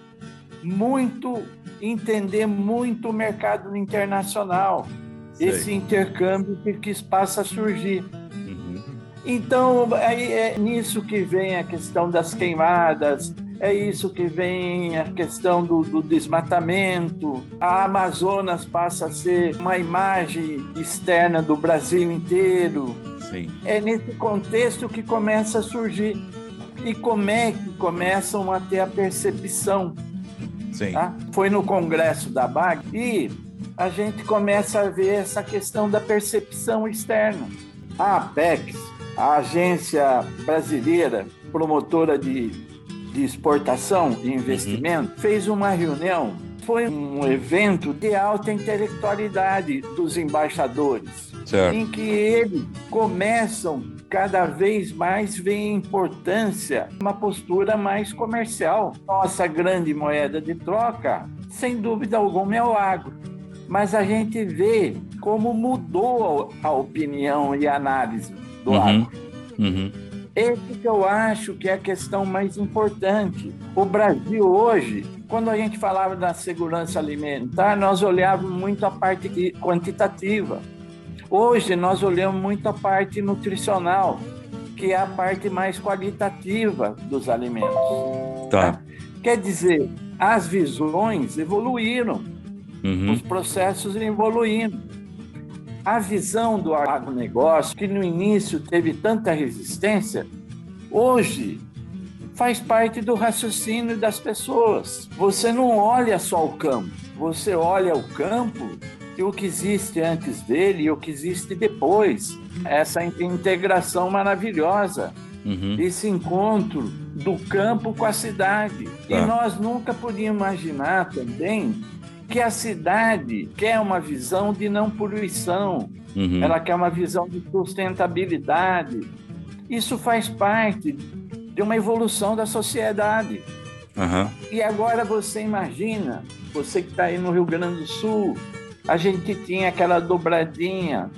muito, entender muito o mercado internacional, Sei. esse intercâmbio que, que passa a surgir. Uhum. Então, aí é nisso que vem a questão das queimadas, é isso que vem a questão do, do, desmatamento. A Amazonas passa a ser uma imagem externa do Brasil inteiro. Sim. É nesse contexto que começa a surgir. E como é que começam a ter a percepção? Sim. Tá? Foi no congresso da BAG e a gente começa a ver essa questão da percepção externa. A APEX, a agência brasileira promotora de de exportação e investimento, uhum. fez uma reunião. Foi um evento de alta intelectualidade dos embaixadores, certo. em que eles começam cada vez mais ver importância uma postura mais comercial. Nossa grande moeda de troca, sem dúvida alguma, é o agro. Mas a gente vê como mudou a opinião e a análise do uhum. Uhum. Esse que eu acho que é a questão mais importante. O Brasil hoje, quando a gente falava da segurança alimentar, nós olhávamos muito a parte quantitativa. Hoje nós olhamos muito a parte nutricional, que é a parte mais qualitativa dos alimentos. Tá. Quer dizer, as visões evoluíram, uhum. os processos evoluindo a visão do agronegócio, que no início teve tanta resistência, hoje faz parte do raciocínio das pessoas. Você não olha só o campo, você olha o campo e o que existe antes dele e o que existe depois. Essa integração maravilhosa, uhum. esse encontro do campo com a cidade. Tá. E nós nunca podíamos imaginar também que a cidade quer uma visão de não poluição, uhum. ela quer uma visão de sustentabilidade. Isso faz parte de uma evolução da sociedade. Uhum. E agora você imagina, você que está aí no Rio Grande do Sul, a gente tinha aquela dobradinha,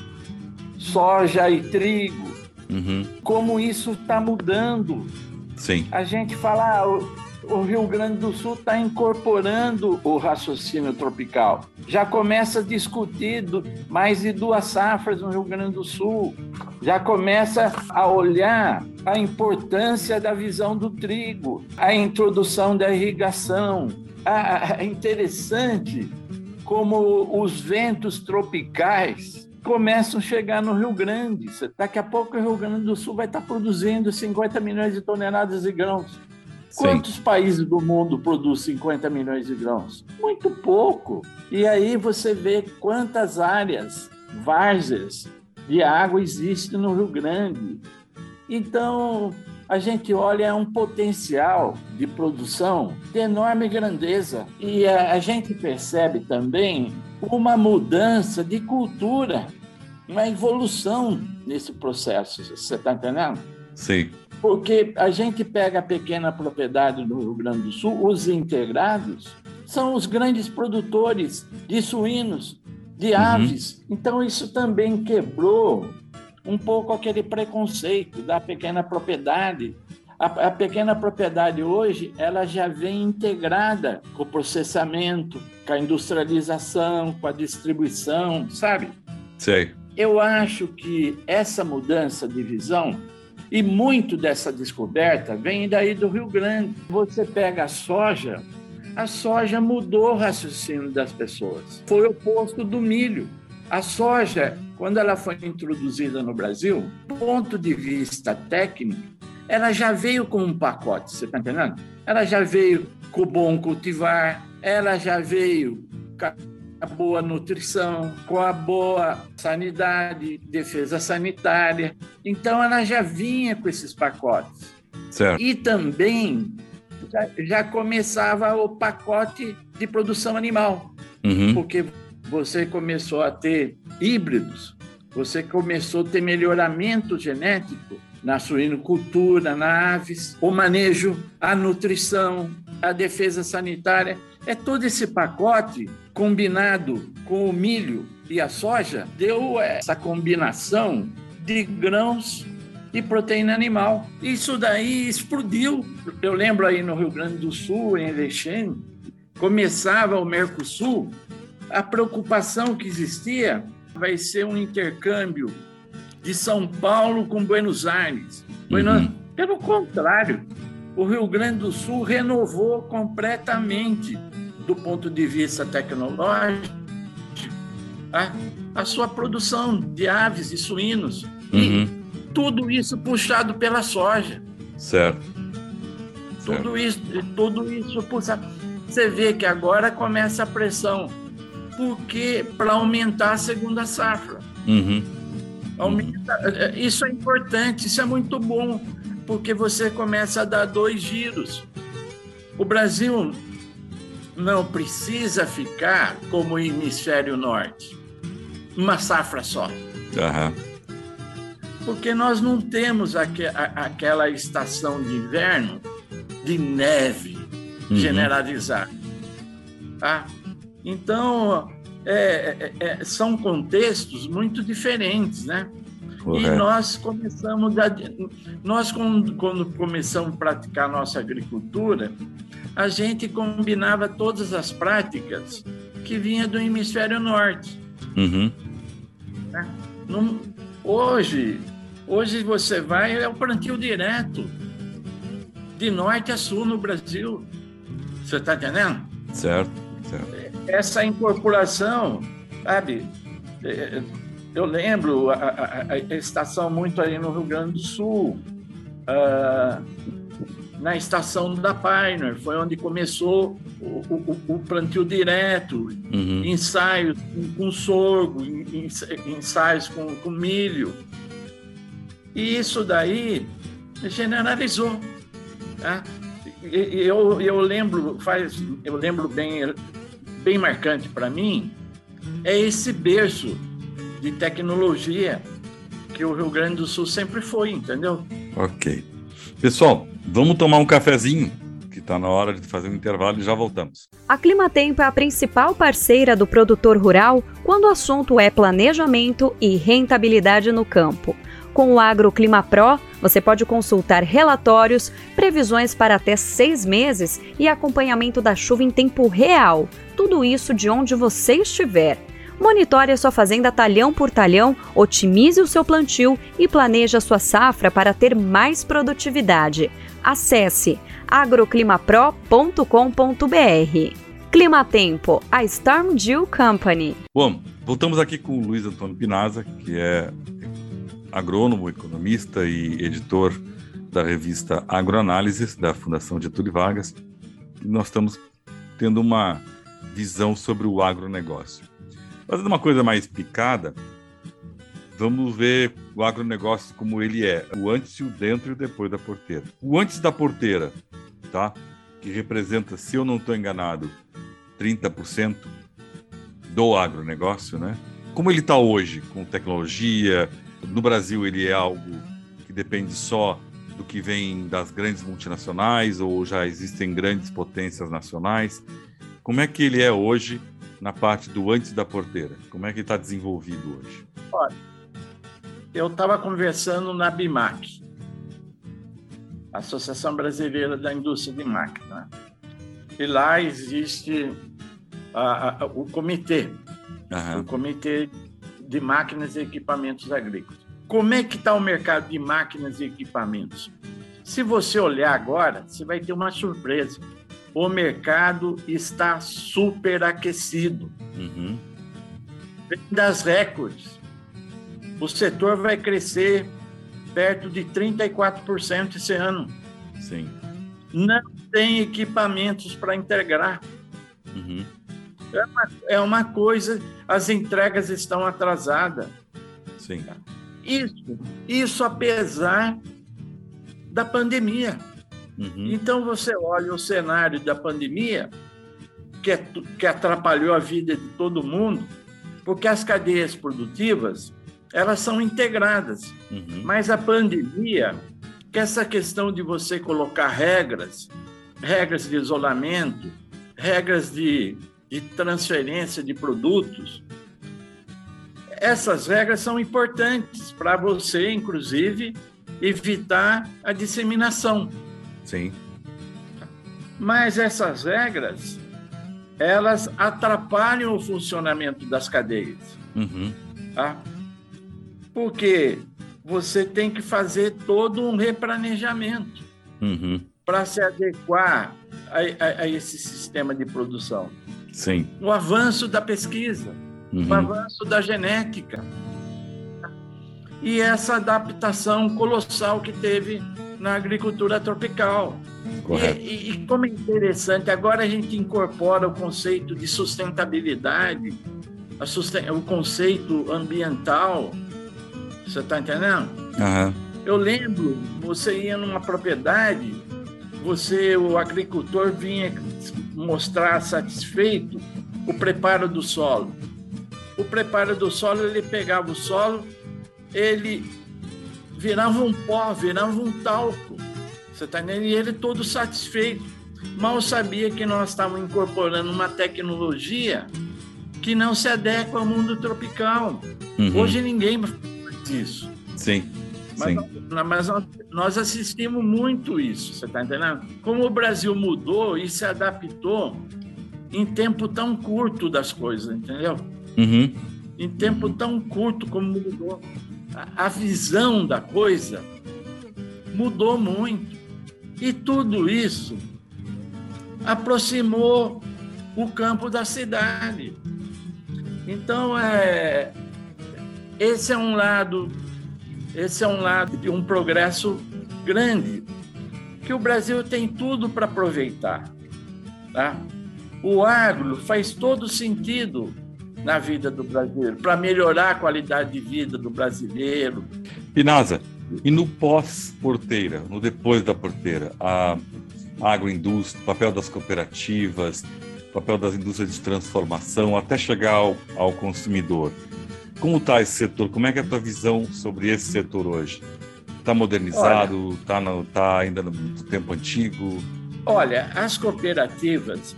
soja e trigo. Uhum. Como isso está mudando. Sim. A gente fala, ah, o Rio Grande do Sul está incorporando o raciocínio tropical. Já começa a discutir mais de duas safras no Rio Grande do Sul. Já começa a olhar a importância da visão do trigo, a introdução da irrigação. É interessante como os ventos tropicais começam a chegar no Rio Grande. Daqui a pouco o Rio Grande do Sul vai estar produzindo 50 milhões de toneladas de grãos. Quantos países do mundo produzem 50 milhões de grãos? Muito pouco. E aí você vê quantas áreas, várzeas de água existem no Rio Grande. Então, a gente olha um potencial de produção de enorme grandeza. E a, a gente percebe também uma mudança de cultura, uma evolução nesse processo. Você está entendendo? Sim. Porque a gente pega a pequena propriedade do Rio Grande do Sul, os integrados, são os grandes produtores de suínos. de aves. Uhum. Então, isso também quebrou um pouco aquele preconceito da pequena propriedade. A, a, pequena propriedade hoje ela já vem integrada com o processamento, com a industrialização, com a distribuição, sabe? Sei. Eu acho que essa mudança de visão e muito dessa descoberta vem daí do Rio Grande. Você pega a soja, a soja mudou o raciocínio das pessoas. Foi o oposto do milho. A soja, quando ela foi introduzida no Brasil, do ponto de vista técnico, ela já veio com um pacote, você está entendendo? Ela já veio com o bom cultivar, ela já veio a boa nutrição, com a boa sanidade, defesa sanitária. Então, ela já vinha com esses pacotes. Certo. E também já, já começava o pacote de produção animal, uhum. porque você começou a ter híbridos, você começou a ter melhoramento genético na suinocultura, na aves, o manejo, a nutrição, a defesa sanitária. É todo esse pacote combinado com o milho e a soja deu essa combinação de grãos e proteína animal. Isso daí explodiu. Eu lembro aí no Rio Grande do Sul, em Erechim, começava o Mercosul, a preocupação que existia vai ser um intercâmbio de São Paulo com Buenos Aires. Uhum. Pelo contrário, o Rio Grande do Sul renovou completamente, do ponto de vista tecnológico, a, a sua produção de aves e suínos. Uhum. E tudo isso puxado pela soja. Certo. Tudo certo. isso, tudo isso puxado. Você vê que agora começa a pressão porque para aumentar a segunda safra. Uhum. Aumenta, é, isso é importante, isso é muito bom, porque você começa a dar dois giros. O Brasil não precisa ficar como o hemisfério norte, uma safra só. Uhum. Porque nós não temos aqu aquela estação de inverno de neve uhum. generalizada. Tá? Então, é, é, é, são contextos muito diferentes, né? Correto. E nós começamos, a, nós quando, quando começamos a praticar nossa agricultura, a gente combinava todas as práticas que vinha do hemisfério norte. Uhum. Né? hoje, hoje você vai é o plantio direto de norte a sul no Brasil. Você está entendendo? Certo, certo essa incorporação, sabe? É, eu lembro a, a, a estação muito aí no Rio Grande do Sul, uh, na estação da Pioneer, foi onde começou o, o, o plantio direto, uhum. ensaios com, sorgo, ensaios com, com milho. E isso daí generalizou. Tá? Eu, eu lembro, faz, eu lembro bem bem marcante para mim é esse berço de tecnologia que o Rio Grande do Sul sempre foi, entendeu? Ok. Pessoal, vamos tomar um cafezinho, que está na hora de fazer um intervalo e já voltamos. A Climatempo é a principal parceira do produtor rural quando o assunto é planejamento e rentabilidade no campo. Com o AgroClima Pro, você pode consultar relatórios, previsões para até seis meses e acompanhamento da chuva em tempo real. Tudo isso de onde você estiver. Monitore a sua fazenda talhão por talhão, otimize o seu plantio e planeje a sua safra para ter mais produtividade. Acesse agroclimapro.com.br. Clima Tempo, a Storm Dew Company. Bom, voltamos aqui com o Luiz Antônio Pinaza, que é agrônomo, economista e editor da revista Agroanálises, da Fundação Getúlio Vargas. E nós estamos tendo uma visão sobre o agronegócio. Fazendo uma coisa mais picada, vamos ver o agronegócio como ele é, o antes o dentro e o depois da porteira. O antes da porteira, tá? Que representa, se eu não estou enganado, 30% do agronegócio, né? Como ele está hoje, com tecnologia, no Brasil ele é algo que depende só do que vem das grandes multinacionais ou já existem grandes potências nacionais. Como é que ele é hoje na parte do antes da porteira? Como é que está desenvolvido hoje? Olha, eu estava conversando na BIMAC, Associação Brasileira da Indústria de Máquina. E lá existe a, a, o comitê, o comitê de máquinas e equipamentos agrícolas. Como é que está o mercado de máquinas e equipamentos? Se você olhar agora, você vai ter uma surpresa. O mercado está superaquecido. Uhum. Das recordes. O setor vai crescer perto de 34% esse ano. Sim. Não tem equipamentos para integrar. Uhum. É uma, é uma coisa, as entregas estão atrasadas. Sim. Isso, isso apesar da pandemia. Uhum. Então você olha o cenário da pandemia, que, é que atrapalhou a vida de todo mundo, porque as cadeias produtivas elas são integradas. Uhum. Mas a pandemia, que essa questão de você colocar regras, regras de isolamento, regras de, de transferência de produtos, essas regras são importantes para você, inclusive, evitar a disseminação. Sim. Mas essas regras, elas atrapalham o funcionamento das cadeias, Uhum. tá? Porque você tem que fazer todo um replanejamento Uhum. para se adequar a, a- a esse sistema de produção. Sim. O avanço da pesquisa, Uhum. o avanço da genética e essa adaptação colossal que teve na agricultura tropical. Correto. E, e- como é interessante, agora a gente incorpora o conceito de sustentabilidade, susten- o conceito ambiental. Você está entendendo? Aham. Eu lembro, você ia numa propriedade, você, o agricultor, vinha mostrar satisfeito o preparo do solo. O preparo do solo, ele pegava o solo, ele virava um pó, virava um talco. Você tá entendendo? E ele todo satisfeito. Mal sabia que nós estávamos incorporando uma tecnologia que não se adequa ao mundo tropical. Uhum. Hoje ninguém faz isso. Sim. Mas, Sim. nós, mas nós, nós assistimos muito isso, você está entendendo? Como o Brasil mudou e se adaptou em tempo tão curto das coisas, entendeu? Uhum. Em tempo tão curto como mudou. A, visão da coisa mudou muito. E tudo isso aproximou o campo da cidade. Então, é, esse é um lado esse é um lado de um progresso grande que o Brasil tem tudo para aproveitar. Tá? O agro faz todo sentido na vida do brasileiro, para melhorar a qualidade de vida do brasileiro. Pinaza, e no pós-porteira, no depois da porteira, a agroindústria, o papel das cooperativas, o papel das indústrias de transformação, até chegar ao, ao consumidor. Como está esse setor? Como é que é a tua visão sobre esse setor hoje? Está modernizado? Está tá ainda no tempo antigo? Olha, as cooperativas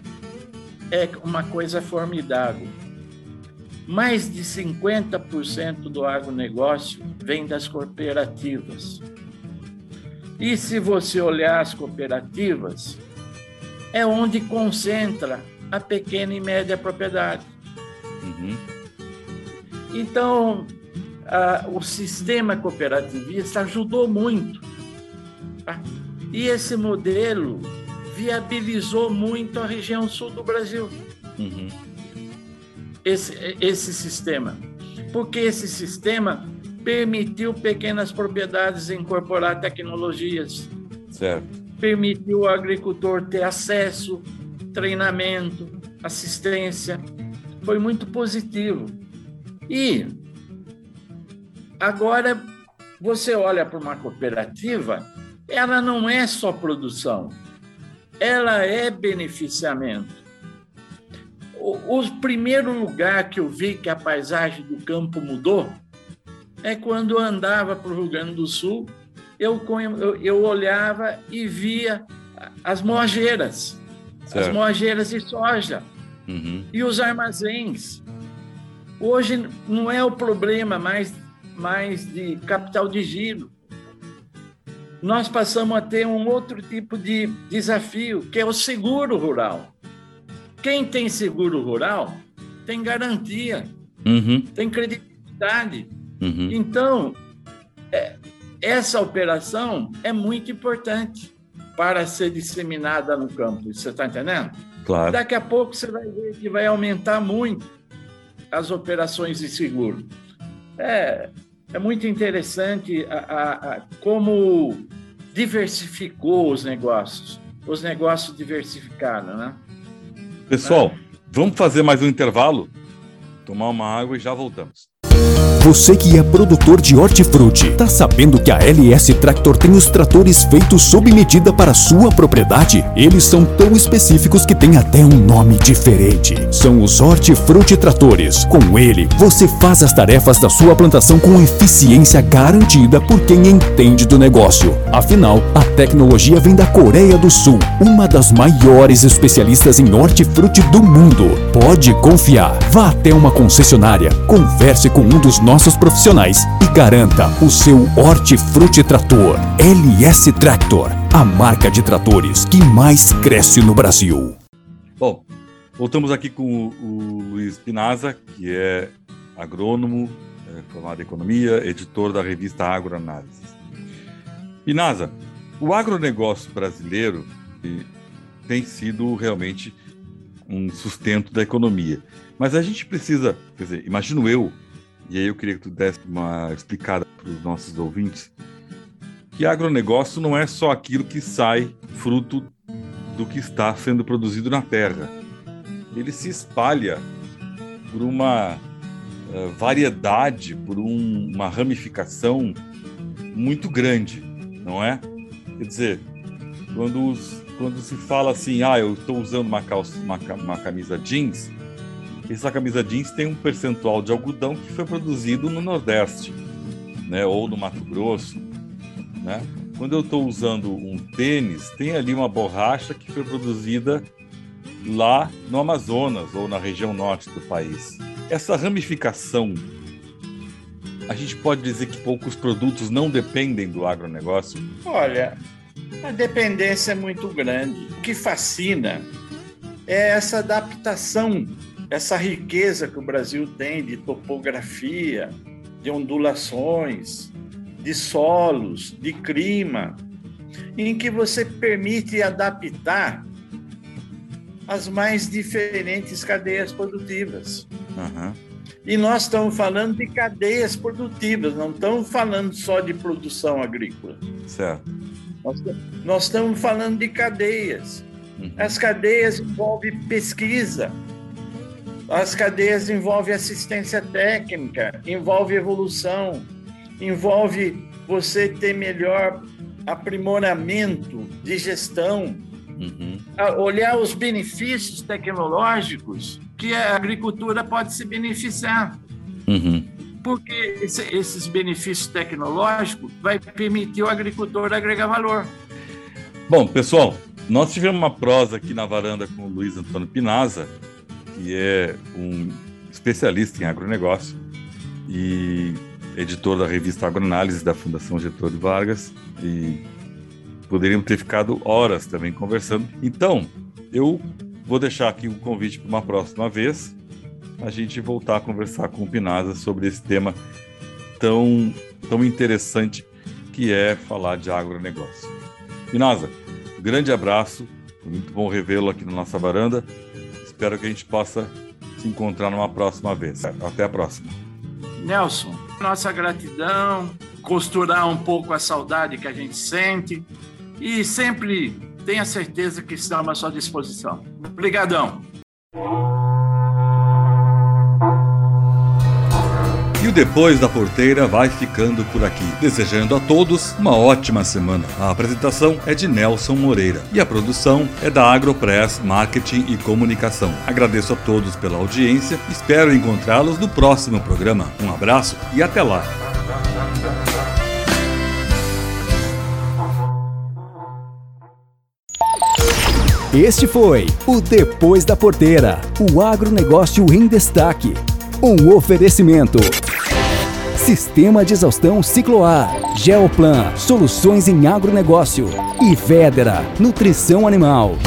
é uma coisa formidável. Mais de 50% do agronegócio vem das cooperativas. E se você olhar as cooperativas, é onde concentra a pequena e média propriedade. Uhum. Então, a, o sistema cooperativista ajudou muito. tá? E esse modelo viabilizou muito a região sul do Brasil, Uhum. Esse, esse sistema. Porque esse sistema permitiu pequenas propriedades incorporar tecnologias, Certo. permitiu ao agricultor ter acesso, treinamento, assistência. Foi muito positivo. E agora você olha para uma cooperativa, ela não é só produção, ela é beneficiamento. O, o primeiro lugar que eu vi que a paisagem do campo mudou é quando eu andava para o Rio Grande do Sul, eu, eu, eu olhava e via as moageiras, as Certo. moageiras de soja. Uhum. E os armazéns. Hoje não é o problema mais, mais de capital de giro. Nós passamos a ter um outro tipo de desafio, que é o seguro rural. Quem tem seguro rural tem garantia, Uhum. tem credibilidade. Uhum. Então, é, essa operação é muito importante para ser disseminada no campo. Você está entendendo? Claro. Daqui a pouco você vai ver que vai aumentar muito as operações de seguro. É, é muito interessante a, a- a- como diversificou os negócios. Os negócios diversificaram, né? Pessoal, vamos fazer mais um intervalo? Tomar uma água e já voltamos. Você que é produtor de hortifruti, tá sabendo que a LS Tractor tem os tratores feitos sob medida para sua propriedade? Eles são tão específicos que têm até um nome diferente. São os Hortifruti Tratores. Com ele, você faz as tarefas da sua plantação com eficiência garantida por quem entende do negócio. Afinal, a tecnologia vem da Coreia do Sul, uma das maiores especialistas em hortifruti do mundo. Pode confiar. Vá até uma concessionária, converse com um dos nossos profissionais e garanta o seu Hortifruti Trator. LS Tractor, a marca de tratores que mais cresce no Brasil. Bom, voltamos aqui com o, Luiz Pinaza, que é agrônomo, é, formado em economia, editor da revista Agroanálise. Pinaza, o agronegócio brasileiro tem sido realmente um sustento da economia. Mas a gente precisa, quer dizer, imagino eu, e aí eu queria que tu desse uma explicada para os nossos ouvintes, que agronegócio não é só aquilo que sai fruto do que está sendo produzido na terra. Ele se espalha por uma eh, variedade, por um- uma ramificação muito grande, não é? Quer dizer, quando, os- quando se fala assim, ah, eu estou usando uma, calça, uma, uma camisa jeans, essa camisa jeans tem um percentual de algodão que foi produzido no Nordeste, né? Ou no Mato Grosso, né? Quando eu estou usando um tênis, tem ali uma borracha que foi produzida lá no Amazonas ou na região norte do país. Essa ramificação, a gente pode dizer que poucos produtos não dependem do agronegócio? Olha, a dependência é muito grande. O que fascina é essa adaptação, essa riqueza que o Brasil tem de topografia, de ondulações, de solos, de clima, em que você permite adaptar as mais diferentes cadeias produtivas. Aham. E nós estamos falando de cadeias produtivas, não estamos falando só de produção agrícola. Certo. Nós, nós estamos falando de cadeias. As cadeias envolvem pesquisa, as cadeias envolvem assistência técnica, envolve evolução, envolve você ter melhor aprimoramento de gestão, a- olhar os benefícios tecnológicos que a agricultura pode se beneficiar Uhum. porque esse- esses benefícios tecnológicos vai permitir o agricultor agregar valor. Bom, pessoal, nós tivemos uma prosa aqui na varanda com o Luiz Antônio Pinaza, que é um especialista em agronegócio e editor da revista Agroanálise da Fundação Getúlio Vargas e poderíamos ter ficado horas também conversando. Então, eu vou deixar aqui um convite para uma próxima vez a gente voltar a conversar com o Pinaza sobre esse tema tão, tão interessante que é falar de agronegócio. Pinaza, grande abraço, foi muito bom revê-lo aqui na nossa varanda. Espero que a gente possa se encontrar numa próxima vez. Até a próxima. Nelson, nossa gratidão, costurar um pouco a saudade que a gente sente e sempre tenha certeza que estamos à sua disposição. Obrigadão. E o Depois da Porteira vai ficando por aqui, desejando a todos uma ótima semana. A apresentação é de Nelson Moreira e a produção é da Agropress Marketing e Comunicação. Agradeço a todos pela audiência, espero encontrá-los no próximo programa. Um abraço e até lá! Este foi o Depois da Porteira, o agronegócio em destaque. Um oferecimento. Sistema de exaustão Cicloar, Geoplan, soluções em agronegócio e Vedera, nutrição animal.